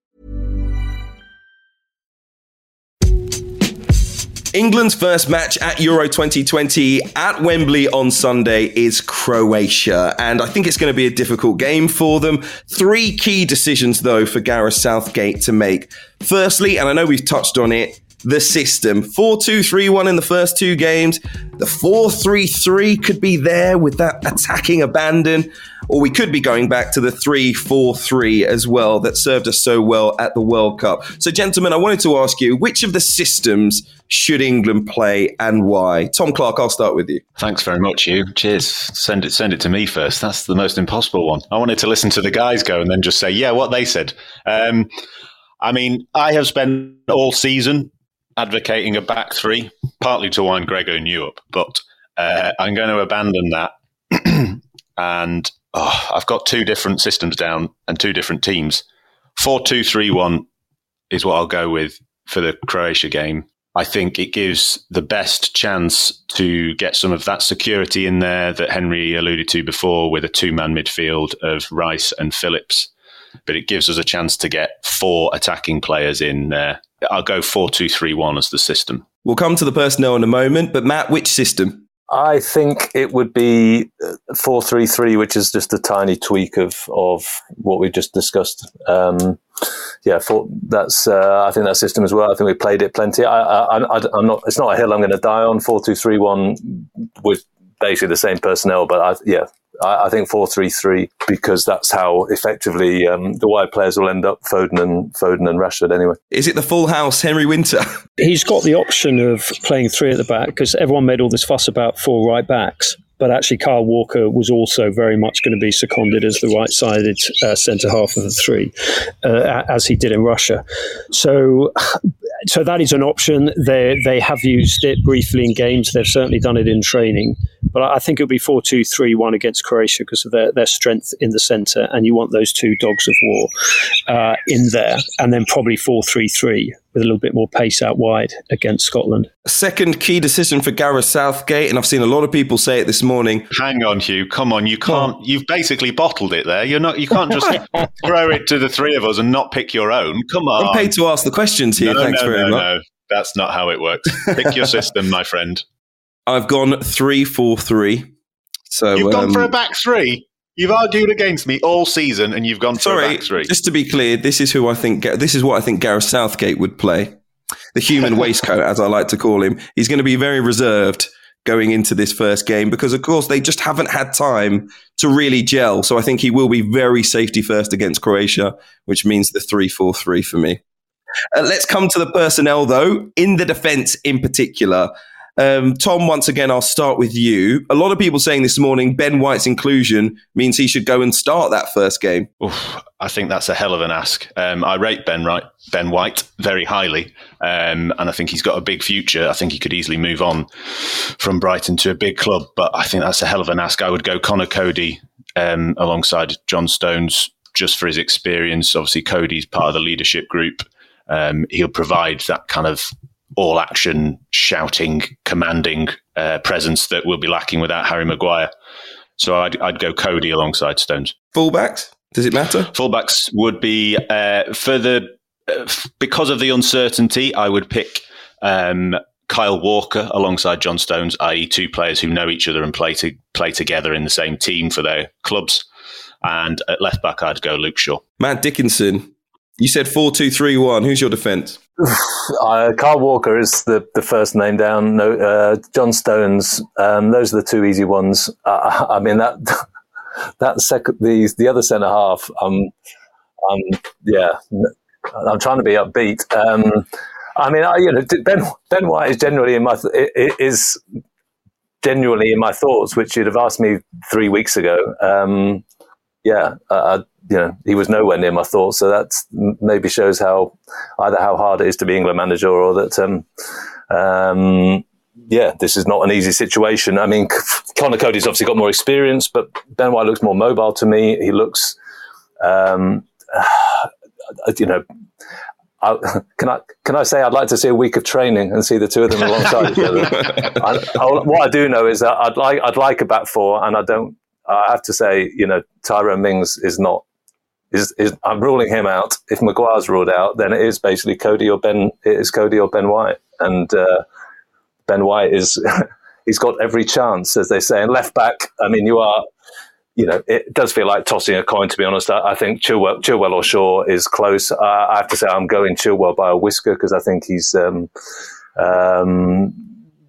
England's first match at Euro 2020 at Wembley on Sunday is Croatia, and I think it's going to be a difficult game for them. Three key decisions, though, for Gareth Southgate to make. Firstly, and I know we've touched on it, the system. 4 2 3 1 in the first two games. The 4 3 3 could be there with that attacking abandon, or we could be going back to the 3 4 3 as well that served us so well at the World Cup. So, gentlemen, I wanted to ask you which of the systems should England play and why? Tom Clarke, I'll start with you. Thanks very much, you. Cheers. Send it send it to me first. That's the most impossible one. I wanted to listen to the guys go and then just say, yeah, what they said. Um, I mean, I have spent all season advocating a back three, partly to wind Grego New up, but uh, I'm going to abandon that. and oh, I've got two different systems down and two different teams. Four two three one is what I'll go with for the Croatia game. I think it gives the best chance to get some of that security in there that Henry alluded to before with a two man midfield of Rice and Phillips. But it gives us a chance to get four attacking players in there I'll go four two three one as the system. We'll come to the personnel in a moment, but Matt, which system? I think it would be uh, four three three, which is just a tiny tweak of of what we just discussed. Um, yeah, that's uh, I think that system as well. I think we played it plenty. I, I, am not. It's not a hill I'm going to die on. Four two three one with basically the same personnel, but I, yeah, I, I think four three three because that's how effectively um, the wide players will end up. Foden and Foden and Rashford anyway. Is it the full house, Henry Winter? He's got the option of playing three at the back because everyone made all this fuss about four right backs but actually Kyle Walker was also very much going to be seconded as the right-sided uh, centre half of the three, uh, as he did in Russia. So, so that is an option. They they have used it briefly in games. They've certainly done it in training. But I think it'll be 4 2 3 1 against Croatia because of their, their strength in the centre. And you want those two dogs of war uh, in there. And then probably 4 3 3 with a little bit more pace out wide against Scotland. Second key decision for Gareth Southgate, and I've seen a lot of people say it this morning. Hang on, Hugh. Come on, you can't. You've basically bottled it there. You're not. You can't just throw it to the three of us and not pick your own. Come on. I'm paid to ask the questions here. No, Thanks no, very no, much. No, that's not how it works. Pick your system, my friend. I've gone three four three. So you've gone um, for a back three. You've argued against me all season, and you've gone for sorry, three. Just to be clear, this is who I think. This is what I think Gareth Southgate would play. The human waistcoat, as I like to call him. He's going to be very reserved going into this first game because, of course, they just haven't had time to really gel. So I think he will be very safety first against Croatia, which means the three four three for me. Uh, let's come to the personnel, though, in the defence in particular. Um, Tom, once again, I'll start with you. A lot of people saying this morning Ben White's inclusion means he should go and start that first game. Oof, I think that's a hell of an ask. Um, I rate Ben, ben White very highly, um, and I think he's got a big future. I think he could easily move on from Brighton to a big club, but I think that's a hell of an ask. I would go Conor Coady um, alongside John Stones just for his experience. Obviously, Coady's part of the leadership group. Um, he'll provide that kind of all action, shouting, commanding uh, presence that we'll be lacking without Harry Maguire. So I'd, I'd go Coady alongside Stones. Fullbacks? Does it matter? Fullbacks would be uh, for the uh, because of the uncertainty. I would pick um, Kyle Walker alongside John Stones, i.e., two players who know each other and play to play together in the same team for their clubs. And at left back, I'd go Luke Shaw. Matt Dickinson, you said four two three one. Who's your defence? uh, Carl Walker is the, the first name down. No, uh, John Stones. Um, those are the two easy ones. Uh, I mean that that second the the other centre half. Um, um, yeah, I'm trying to be upbeat. Um, I mean, I, you know, Ben Ben White is generally in my th- is genuinely in my thoughts, which you'd have asked me three weeks ago. Um, yeah, uh, you know, he was nowhere near my thoughts. So that maybe shows how either how hard it is to be England manager or that, um, um, yeah, this is not an easy situation. I mean, Conor Coady's obviously got more experience, but Ben White looks more mobile to me. He looks, um, you know, I, can I can I say I'd like to see a week of training and see the two of them alongside each other. I, I, what I do know is that I'd like I'd like a back four, and I don't. I have to say, you know, Tyrone Mings is not. Is, is I'm ruling him out. If Maguire's ruled out, then it is basically Coady or Ben. It is Coady or Ben White, and uh, Ben White is he's got every chance, as they say. And left back, I mean, you are you know, it does feel like tossing a coin, to be honest. I, I think Chilwell, Chilwell or Shaw is close. Uh, I have to say I'm going Chilwell by a whisker because I think he's, um, um,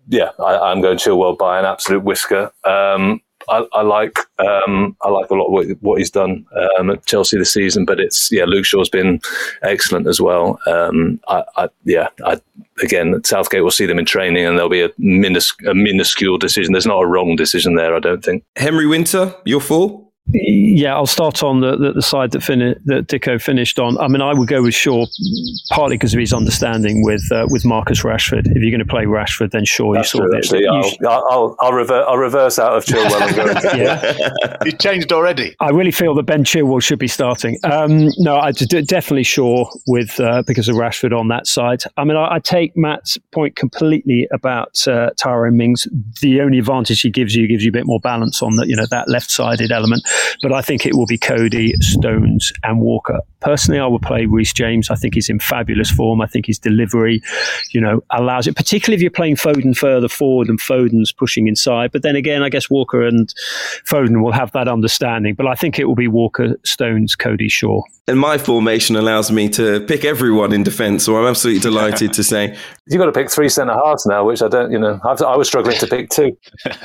yeah, I, am going Chilwell by an absolute whisker. Um, I, I, like um, I like a lot what, what he's done um, at Chelsea this season, but it's yeah, Luke Shaw's been excellent as well. Um, I, I, yeah, I, again, Southgate will see them in training, and there'll be a, minus, a minuscule decision. There's not a wrong decision there, I don't think. Henry Winter, your four. Yeah, I'll start on the, the, the side that, fin- that Dicko finished on. I mean, I would go with Shaw partly because of his understanding with uh, with Marcus Rashford. If you're going to play Rashford, then Shaw. That's you saw true, actually, I'll, I'll, I'll, I'll, rever- I'll reverse out of Chilwell. yeah, he's changed already. I really feel that Ben Chilwell should be starting. Um, no, I d- definitely Shaw with uh, because of Rashford on that side. I mean, I, I take Matt's point completely about uh, Tyrone Mings. The only advantage he gives you gives you a bit more balance on that you know that left sided element. But I think it will be Coady, Stones, and Walker. Personally, I would play Reece James. I think he's in fabulous form. I think his delivery, you know, allows it, particularly if you're playing Foden further forward and Foden's pushing inside. But then again, I guess Walker and Foden will have that understanding. But I think it will be Walker, Stones, Coady, Shaw. And my formation allows me to pick everyone in defence, so I'm absolutely delighted to say you've got to pick three centre halves now, which I don't. You know, I've, i was struggling to pick two.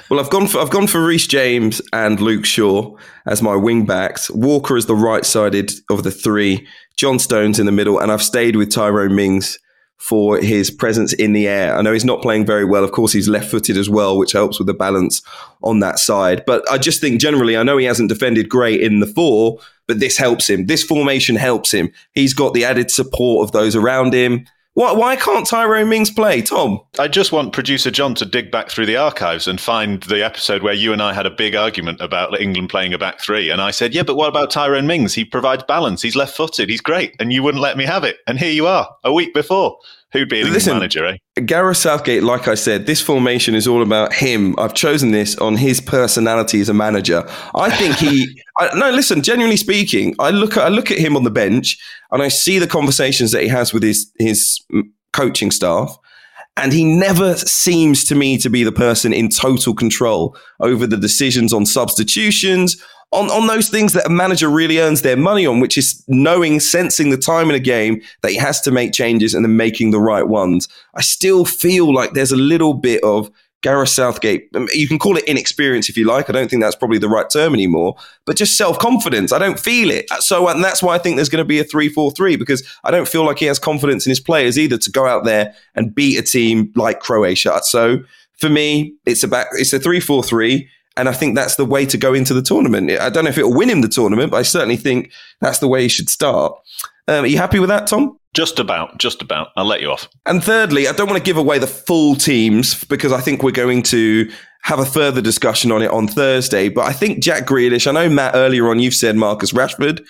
well, I've gone for I've gone for Reece James and Luke Shaw as my wing backs. Walker is the right sided of the three. John Stones in the middle, and I've stayed with Tyrone Mings for his presence in the air. I know he's not playing very well. Of course, he's left footed as well, which helps with the balance on that side. But I just think generally, I know he hasn't defended great in the four, but this helps him. This formation helps him. He's got the added support of those around him. Why, why can't Tyrone Mings play, Tom? I just want producer John to dig back through the archives and find the episode where you and I had a big argument about England playing a back three. And I said, Yeah, but what about Tyrone Mings? He provides balance. He's left footed. He's great. And you wouldn't let me have it. And here you are, a week before. Who'd be Listen, manager, eh? Gareth Southgate, like I said, this formation is all about him. I've chosen this on his personality as a manager. I think he. I, no, listen. Genuinely speaking, I look at I look at him on the bench and I see the conversations that he has with his his coaching staff, and he never seems to me to be the person in total control over the decisions on substitutions on, on those things that a manager really earns their money on, which is knowing, sensing the time in a game that he has to make changes and then making the right ones. I still feel like there's a little bit of Gareth Southgate. Um, you can call it inexperience if you like. I don't think that's probably the right term anymore, but just self confidence. I don't feel it. So, and that's why I think there's going to be a 3 4 3 because I don't feel like he has confidence in his players either to go out there and beat a team like Croatia. So, for me, it's about it's a 3 4 3 and I think that's the way to go into the tournament. I don't know if it'll win him the tournament, but I certainly think that's the way he should start. Um, are you happy with that, Tom? Just about, just about. I'll let you off. And thirdly, I don't want to give away the full teams because I think we're going to have a further discussion on it on Thursday. But I think Jack Grealish, I know Matt earlier on you've said Marcus Rashford.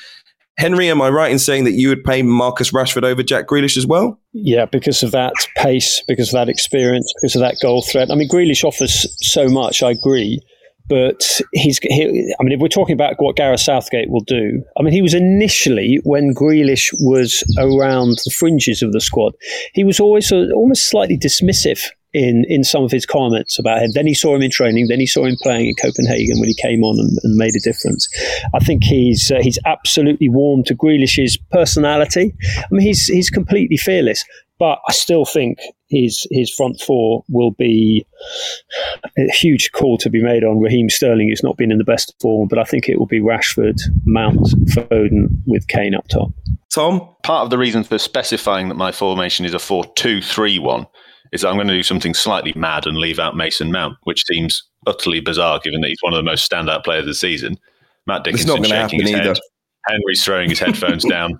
Henry, am I right in saying that you would pay Marcus Rashford over Jack Grealish as well? Yeah, because of that pace, because of that experience, because of that goal threat. I mean, Grealish offers so much, I agree but he's. He, I mean, if we're talking about what Gareth Southgate will do, I mean, he was initially when Grealish was around the fringes of the squad, he was always a, almost slightly dismissive in in some of his comments about him. Then he saw him in training. Then he saw him playing in Copenhagen when he came on and, and made a difference. I think he's uh, he's absolutely warmed to Grealish's personality. I mean, he's he's completely fearless. But I still think his his front four will be a huge call to be made on Raheem Sterling, who's not been in the best form. But I think it will be Rashford, Mount, Foden with Kane up top. Tom, part of the reason for specifying that my formation is a four-two-three-one is that I'm going to do something slightly mad and leave out Mason Mount, which seems utterly bizarre given that he's one of the most standout players of the season. Matt Dickinson shaking his either. head. Henry's throwing his headphones down.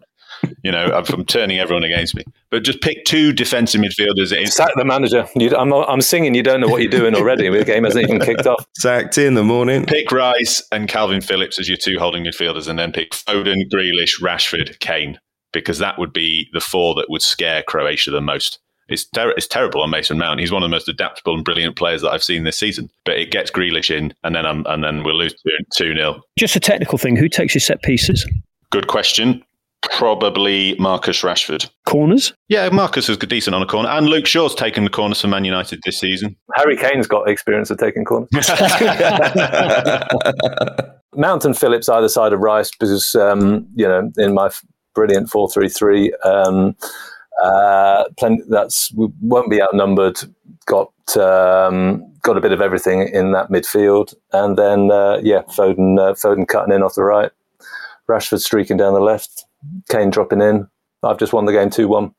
You know, I'm, I'm, turning everyone against me. But just pick two defensive midfielders. In- Sack the manager. You, I'm, I'm singing. You don't know what you're doing already. the game hasn't even kicked off. Sacked in the morning. Pick Rice and Kalvin Phillips as your two holding midfielders, and then pick Foden, Grealish, Rashford, Kane because that would be the four that would scare Croatia the most. It's, ter- it's terrible on Mason Mount. He's one of the most adaptable and brilliant players that I've seen this season. But it gets Grealish in, and then I'm, and then we'll lose two 0 Just a technical thing: who takes your set pieces? Good question. Probably Marcus Rashford. Corners? Yeah, Marcus is decent on a corner, and Luke Shaw's taken the corners for Man United this season. Harry Kane's got experience of taking corners. Mount and Phillips either side of Rice because um, you know in my brilliant four three three. Um, uh, plenty, that's we won't be outnumbered. Got um, got a bit of everything in that midfield, and then uh, yeah, Foden uh, Foden cutting in off the right, Rashford streaking down the left, Kane dropping in. I've just won the game 2 1.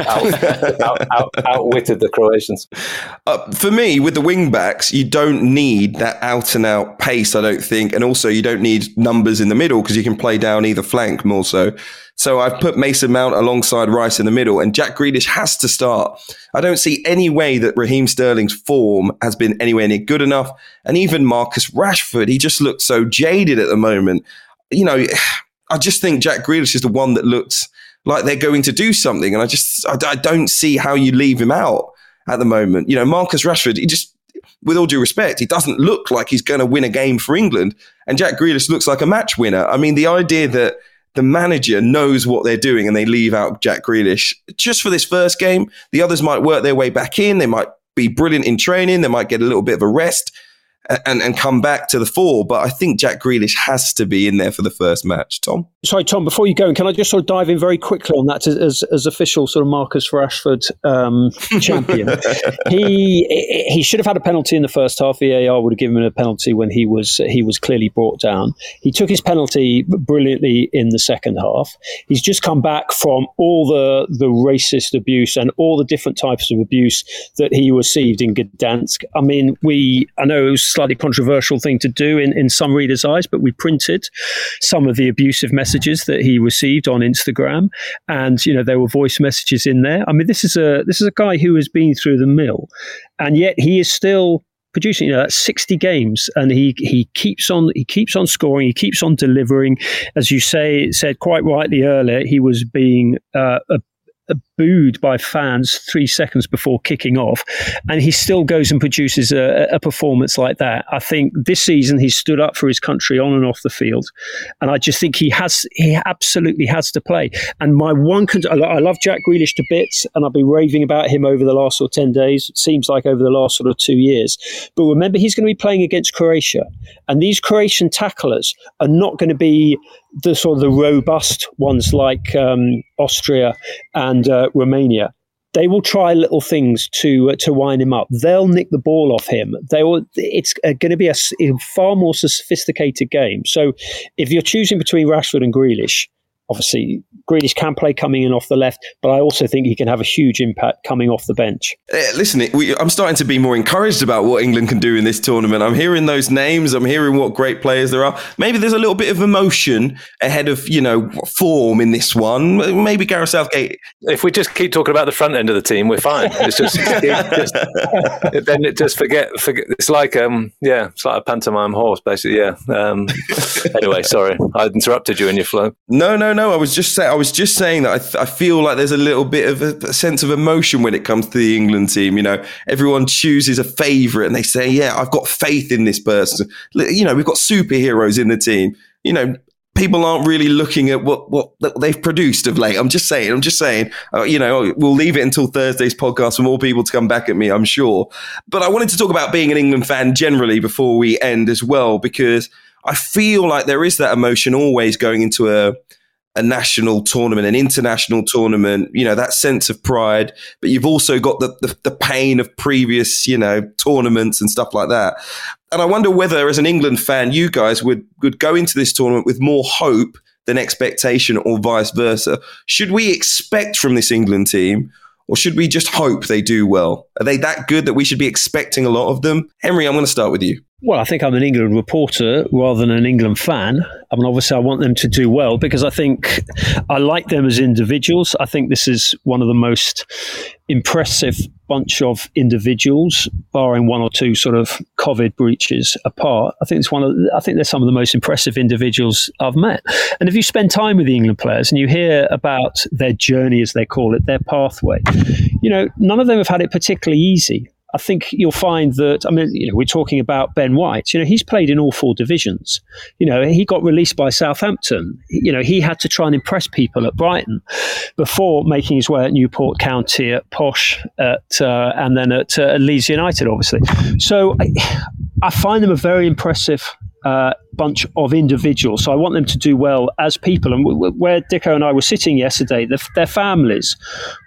Out, out, out, outwitted the Croatians. Uh, for me, with the wing backs, you don't need that out and out pace, I don't think. And also, you don't need numbers in the middle because you can play down either flank more so. So I've put Mason Mount alongside Rice in the middle, and Jack Grealish has to start. I don't see any way that Raheem Sterling's form has been anywhere near good enough. And even Marcus Rashford, he just looks so jaded at the moment. You know, I just think Jack Grealish is the one that looks like they're going to do something. And I just, I, I don't see how you leave him out at the moment. You know, Marcus Rashford, he just, with all due respect, he doesn't look like he's going to win a game for England. And Jack Grealish looks like a match winner. I mean, the idea that the manager knows what they're doing and they leave out Jack Grealish just for this first game, the others might work their way back in. They might be brilliant in training. They might get a little bit of a rest and, and come back to the fore. But I think Jack Grealish has to be in there for the first match. Tom? Sorry, Tom, before you go, can I just sort of dive in very quickly on that as, as official sort of Marcus Rashford um, champion? he he should have had a penalty in the first half. VAR would have given him a penalty when he was he was clearly brought down. He took his penalty brilliantly in the second half. He's just come back from all the, the racist abuse and all the different types of abuse that he received in Gdansk. I mean, we I know it was slightly controversial thing to do in, in some readers' eyes, but we printed some of the abusive messages that he received on Instagram, and you know there were voice messages in there. I mean, this is a this is a guy who has been through the mill, and yet he is still producing you know 60 games and he he keeps on he keeps on scoring he keeps on delivering as you say said quite rightly earlier he was being uh, booed by fans three seconds before kicking off, and he still goes and produces a, a, performance like that. I think this season he stood up for his country on and off the field, and I just think he has he absolutely has to play. And my one, con- I love Jack Grealish to bits, and I've been raving about him over the last sort of ten days. It seems like over the last sort of two years. But remember, he's going to be playing against Croatia, and these Croatian tacklers are not going to be the sort of the robust ones like um, Austria and uh, Romania. They will try little things to uh, to wind him up. They'll nick the ball off him. They will. It's uh, going to be a, a far more sophisticated game. So, if you're choosing between Rashford and Grealish, obviously Grealish can play coming in off the left, but I also think he can have a huge impact coming off the bench. Uh, listen, we, I'm starting to be more encouraged about what England can do in this tournament. I'm hearing those names. I'm hearing what great players there are. Maybe there's a little bit of emotion ahead of you know form in this one. Maybe Gareth Southgate. If we just keep talking about the front end of the team, we're fine. It's just, just then it just forget forget. It's like um yeah, it's like a pantomime horse basically. Yeah. Um, anyway, sorry, I interrupted you in your flow. No, no, no. I was just saying. I was just saying that I, th- I feel like there's a little bit of a, a, sense of emotion when it comes to the England team. You know, everyone chooses a favourite and they say, "Yeah, I've got faith in this person." You know, we've got superheroes in the team. You know, people aren't really looking at what what they've produced of late. I'm just saying. I'm just saying. Uh, you know, we'll leave it until Thursday's podcast for more people to come back at me. I'm sure. But I wanted to talk about being an England fan generally before we end as well because I feel like there is that emotion always going into a a national tournament, an international tournament, you know, that sense of pride, but you've also got the, the, the, pain of previous, you know, tournaments and stuff like that. And I wonder whether, as an England fan, you guys would, would go into this tournament with more hope than expectation or vice versa. Should we expect from this England team, or should we just hope they do well? Are they that good that we should be expecting a lot of them? Henry, I'm going to start with you. Well, I think I'm an England reporter rather than an England fan. I mean, obviously, I want them to do well because I think I like them as individuals. I think this is one of the most impressive bunch of individuals, barring one or two sort of COVID breaches apart. I think it's one of I think they're some of the most impressive individuals I've met. And if you spend time with the England players and you hear about their journey, as they call it, their pathway, you know, none of them have had it particularly easy. I think you'll find that, I mean, you know, we're talking about Ben White. You know, he's played in all four divisions. You know, he got released by Southampton. You know, he had to try and impress people at Brighton before making his way at Newport County, at Posh, at, uh, and then at uh, Leeds United, obviously. So I, I find them a very impressive uh, bunch of individuals. So I want them to do well as people. And w- where Dicko and I were sitting yesterday, the, their families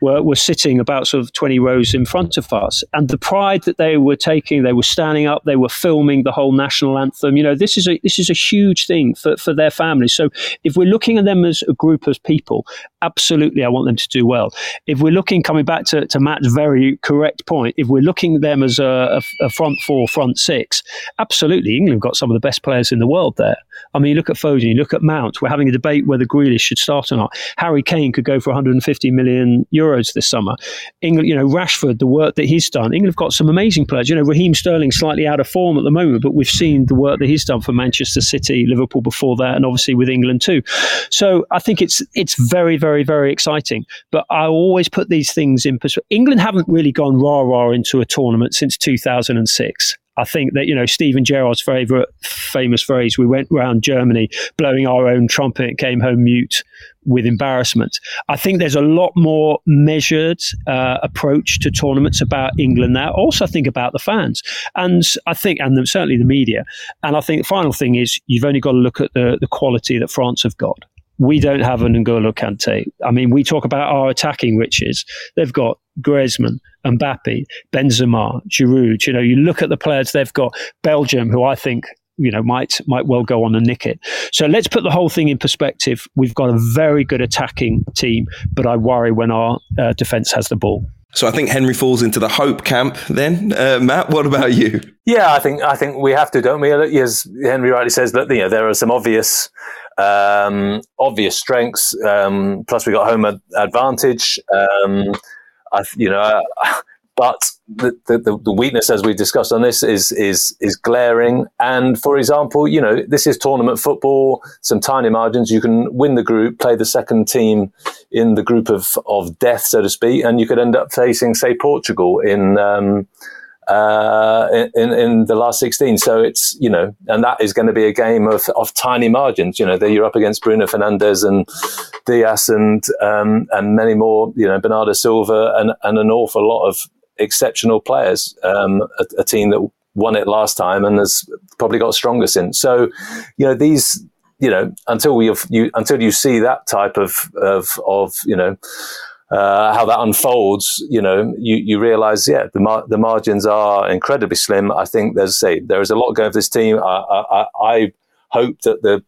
were, were sitting about sort of 20 rows in front of us. And the pride that they were taking, they were standing up, they were filming the whole national anthem. You know, this is a, this is a huge thing for, for their families. So if we're looking at them as a group of people, absolutely, I want them to do well. If we're looking, coming back to, to Matt's very correct point, if we're looking at them as a, a, a front four, front six, absolutely, England got some of the best players in the world there. I mean, you look at Foden, you look at Mount. We're having a debate whether Grealish should start or not. Harry Kane could go for 150 million euros this summer. England, you know, Rashford, the work that he's done. England have got some amazing players. You know, Raheem Sterling slightly out of form at the moment, but we've seen the work that he's done for Manchester City, Liverpool before that, and obviously with England too. So I think it's it's very, very, very exciting. But I always put these things in perspective. England haven't really gone rah rah into a tournament since 2006. I think that, you know, Steven Gerrard's favorite famous phrase, we went around Germany blowing our own trumpet came home mute with embarrassment. I think there's a lot more measured uh, approach to tournaments about England now. Also, I think about the fans, and I think, and certainly the media. And I think the final thing is you've only got to look at the the quality that France have got we don't have an N'Golo Kante. I mean, we talk about our attacking riches. They've got Griezmann, Mbappe, Benzema, Giroud. You know, you look at the players they've got. Belgium, who I think you know might might well go on and nick it. So let's put the whole thing in perspective. We've got a very good attacking team, but I worry when our uh, defence has the ball. So I think Henry falls into the hope camp. Then, uh, Matt, what about you? Yeah, I think I think we have to, don't we? As Henry rightly says, that you know there are some obvious um, obvious strengths. Um, plus, we got home advantage. Um, I, you know, but the, the, the, weakness, as we discussed on this, is is is glaring. And for example, you know, this is tournament football. Some tiny margins. You can win the group, play the second team in the group of of death, so to speak, and you could end up facing, say, Portugal in. Uh, in, in the last 16. So it's, you know, and that is going to be a game of, of tiny margins. You know, you're up against Bruno Fernandes and Dias and, um, and many more, you know, Bernardo Silva and, and an awful lot of exceptional players. Um, a, a team that won it last time and has probably got stronger since. So, you know, these, you know, until we you until you see that type of of of you know uh, how that unfolds, you know, you, you realize, yeah, the, mar- the margins are incredibly slim. I think there's say there is a lot going for this team. I, I, I hope that the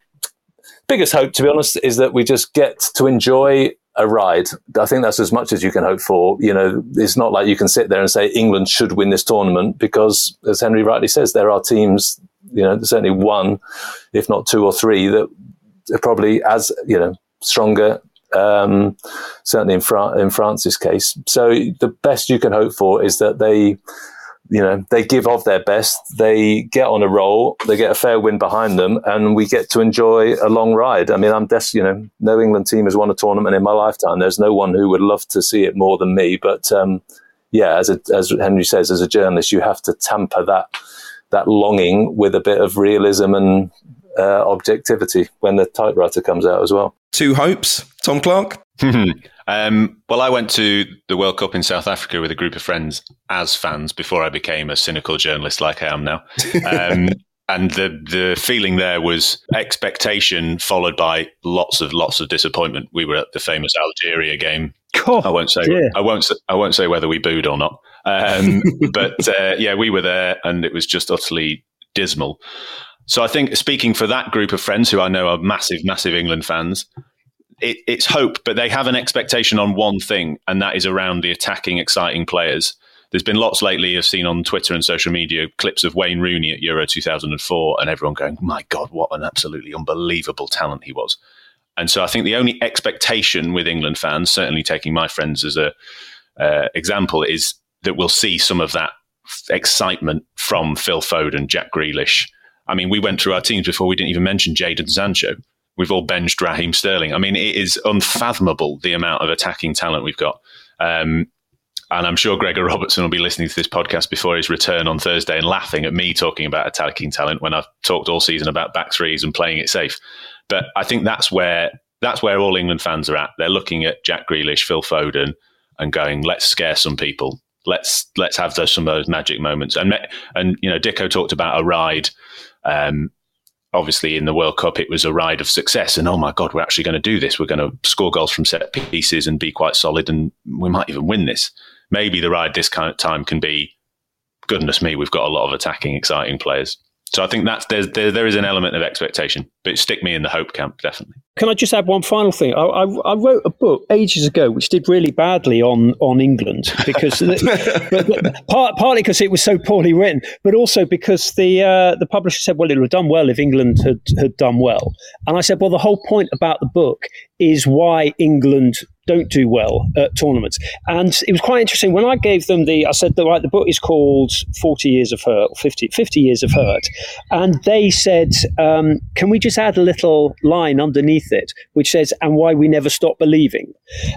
biggest hope, to be honest, is that we just get to enjoy a ride. I think that's as much as you can hope for. You know, it's not like you can sit there and say England should win this tournament because, as Henry rightly says, there are teams. You know, certainly one, if not two or three, that are probably as you know stronger um, certainly in, Fra- in France's case. So the best you can hope for is that they, you know, they give of their best, they get on a roll, they get a fair win behind them, and we get to enjoy a long ride. I mean, I'm des- you know, no England team has won a tournament in my lifetime. There's no one who would love to see it more than me, but um, yeah, as a, as Henry says, as a journalist, you have to tamper that that longing with a bit of realism and uh, objectivity when the typewriter comes out as well. Two hopes, Tom Clarke. um, well, I went to the World Cup in South Africa with a group of friends as fans before I became a cynical journalist like I am now. Um, and the the feeling there was expectation followed by lots of lots of disappointment. We were at the famous Algeria game. Oh, I won't say I won't I won't say whether we booed or not. Um, but uh, yeah, we were there, and it was just utterly dismal. So I think speaking for that group of friends who I know are massive, massive England fans, it, it's hope, but they have an expectation on one thing, and that is around the attacking, exciting players. there's been lots lately I've seen on Twitter and social media clips of Wayne Rooney at Euro 2004 and everyone going, my God, what an absolutely unbelievable talent he was. And so I think the only expectation with England fans, certainly taking my friends as a uh, example, is that we'll see some of that excitement from Phil Foden, and Jack Grealish. I mean, we went through our teams before we didn't even mention Jadon Sancho. We've all benched Raheem Sterling. I mean, it is unfathomable the amount of attacking talent we've got. Um, and I'm sure Gregor Robertson will be listening to this podcast before his return on Thursday and laughing at me talking about attacking talent when I've talked all season about back threes and playing it safe. But I think that's where that's where all England fans are at. They're looking at Jack Grealish, Phil Foden, and going, "Let's scare some people. Let's let's have those some of those magic moments." And and you know, Dicko talked about a ride. Um, obviously, in the World Cup, it was a ride of success, and oh my God, we're actually going to do this. We're going to score goals from set pieces and be quite solid, and we might even win this. Maybe the ride this kind of time can be. Goodness me, we've got a lot of attacking, exciting players. So I think that's there's, there, there is an element of expectation, but stick me in the hope camp definitely. Can I just add one final thing? I, I, I wrote a book ages ago which did really badly on on England because the, part, partly because it was so poorly written, but also because the uh, the publisher said, "Well, it would have done well if England had had done well." And I said, "Well, the whole point about the book is why England don't do well at tournaments. And it was quite interesting when I gave them the, I said, the, right, the book is called 40 Years of Hurt, 50, 50 Years of Hurt. And they said, um, can we just add a little line underneath it, which says, and why we never stop believing?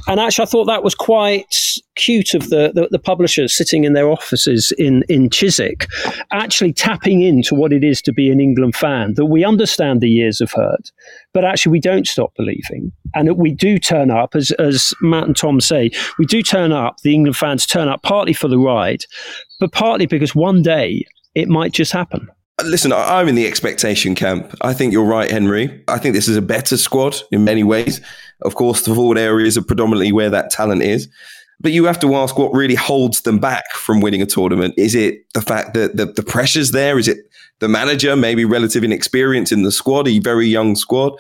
And actually, I thought that was quite cute of the, the, the publishers sitting in their offices in, in Chiswick, actually tapping into what it is to be an England fan, that we understand the years of hurt, but actually we don't stop believing. And that we do turn up, as, as Matt and Tom say, we do turn up, the England fans turn up partly for the ride, but partly because one day it might just happen. Listen, I'm in the expectation camp. I think you're right, Henry. I think this is a better squad in many ways. Of course, the forward areas are predominantly where that talent is. But you have to ask what really holds them back from winning a tournament. Is it the fact that the, the pressure's there? Is it the manager, maybe relative inexperience in the squad, a very young squad?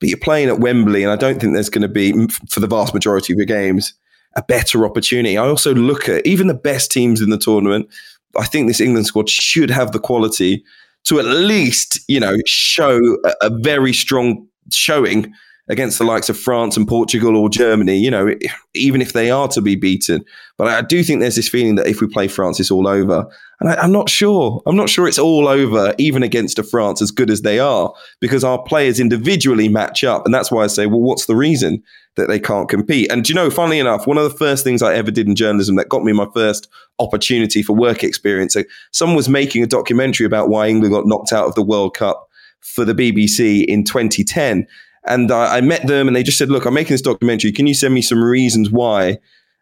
But you're playing at Wembley, and I don't think there's going to be, for the vast majority of your games, a better opportunity. I also look at even the best teams in the tournament. I think this England squad should have the quality to at least, you know, show a, a very strong showing against the likes of France and Portugal or Germany, you know, even if they are to be beaten. But I do think there's this feeling that if we play France, it's all over. And I, am not sure. I'm not sure it's all over, even against a France as good as they are, because our players individually match up. And that's why I say, well, what's the reason that they can't compete? And you know, funnily enough, one of the first things I ever did in journalism that got me my first opportunity for work experience, so someone was making a documentary about why England got knocked out of the World Cup for the BBC in 2010. And I, I met them and they just said, look, I'm making this documentary. Can you send me some reasons why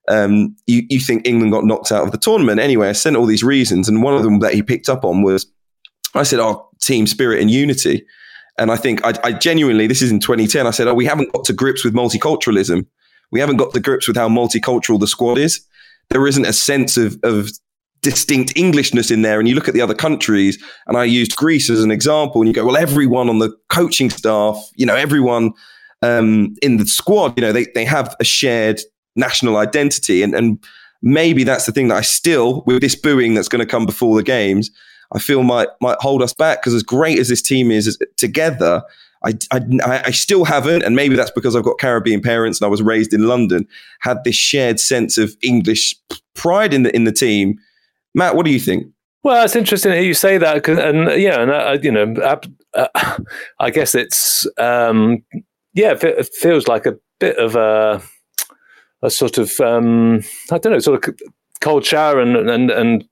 um, you, you think England got knocked out of the tournament? Anyway, I sent all these reasons. And one of them that he picked up on was, I said, oh, team spirit and unity. And I think I, I, genuinely, this is in 2010, I said, oh, we haven't got to grips with multiculturalism. We haven't got to grips with how multicultural the squad is. There isn't a sense of, of distinct Englishness in there. And you look at the other countries, and I used Greece as an example, and you go, well, everyone on the coaching staff, you know, everyone um, in the squad, you know, they, they have a shared national identity. And, and maybe that's the thing that I still, with this booing that's going to come before the games, I feel might might hold us back because as great as this team is together, I, I, I, still haven't, and maybe that's because I've got Caribbean parents and I was raised in London, had this shared sense of English pride in the in the team Matt, what do you think? Well, it's interesting to hear you say that, and yeah, and uh, you know, uh, I guess it's um, yeah, it feels like a bit of a a sort of um, I don't know, sort of cold shower and and and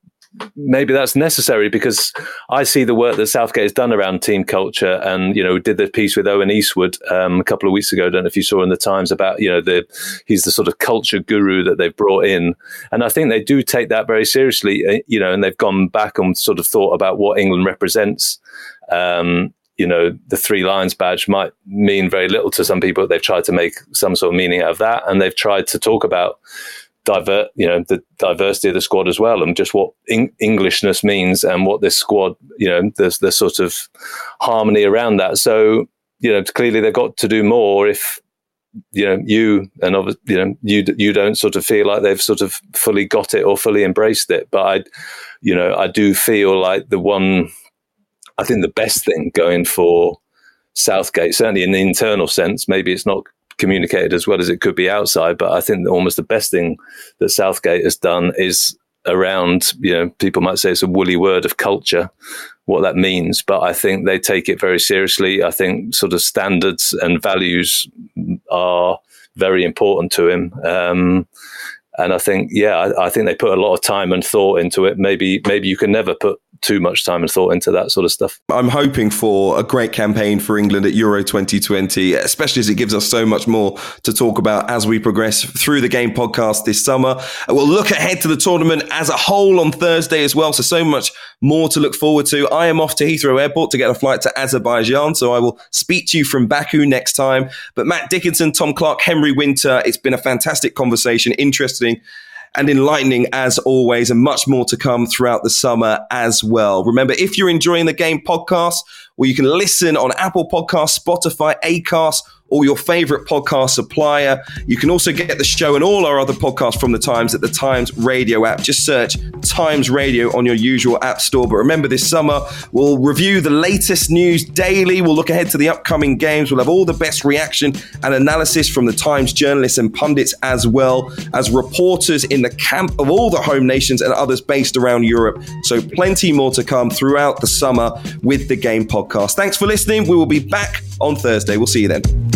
maybe that's necessary because I see the work that Southgate has done around team culture, and you know, did the piece with Owen Eastwood um, a couple of weeks ago. I don't know if you saw in the Times about you know the he's the sort of culture guru that they've brought in, and I think they do take that very seriously. Uh, you know, and they've gone back and sort of thought about what England represents. Um, you know, the three lions badge might mean very little to some people. They've tried to make some sort of meaning out of that, and they've tried to talk about divert, you know, the diversity of the squad as well, and just what Englishness means, and what this squad, you know, there's the sort of harmony around that. So, you know, clearly they've got to do more if you know you and obviously you know you you don't sort of feel like they've sort of fully got it or fully embraced it. But I, you know, I do feel like the one, I think the best thing going for Southgate, certainly in the internal sense, maybe it's not communicated as well as it could be outside, but I think almost the best thing that Southgate has done is around, you know, people might say it's a woolly word of culture, what that means, but I think they take it very seriously. I think sort of standards and values are very important to him. Um, and I think, yeah, I, I, think they put a lot of time and thought into it. Maybe, maybe you can never put too much time and thought into that sort of stuff. I'm hoping for a great campaign for England at Euro 2020, especially as it gives us so much more to talk about as we progress through the game podcast this summer. We'll look ahead to the tournament as a whole on Thursday as well. So, so much more to look forward to. I am off to Heathrow Airport to get a flight to Azerbaijan. So I will speak to you from Baku next time. But Matt Dickinson, Tom Clarke, Henry Winter, it's been a fantastic conversation, interesting and enlightening as always, and much more to come throughout the summer as well. Remember, if you're enjoying the game podcast, well, you can listen on Apple Podcasts, Spotify, Acast, or your favorite podcast supplier. You can also get the show and all our other podcasts from the Times at the Times Radio app. Just search Times Radio on your usual app store. But remember, this summer, we'll review the latest news daily. We'll look ahead to the upcoming games. We'll have all the best reaction and analysis from the Times journalists and pundits, as well as reporters in the camp of all the home nations and others based around Europe. So, plenty more to come throughout the summer with the Game Podcast. Thanks for listening. We will be back on Thursday. We'll see you then.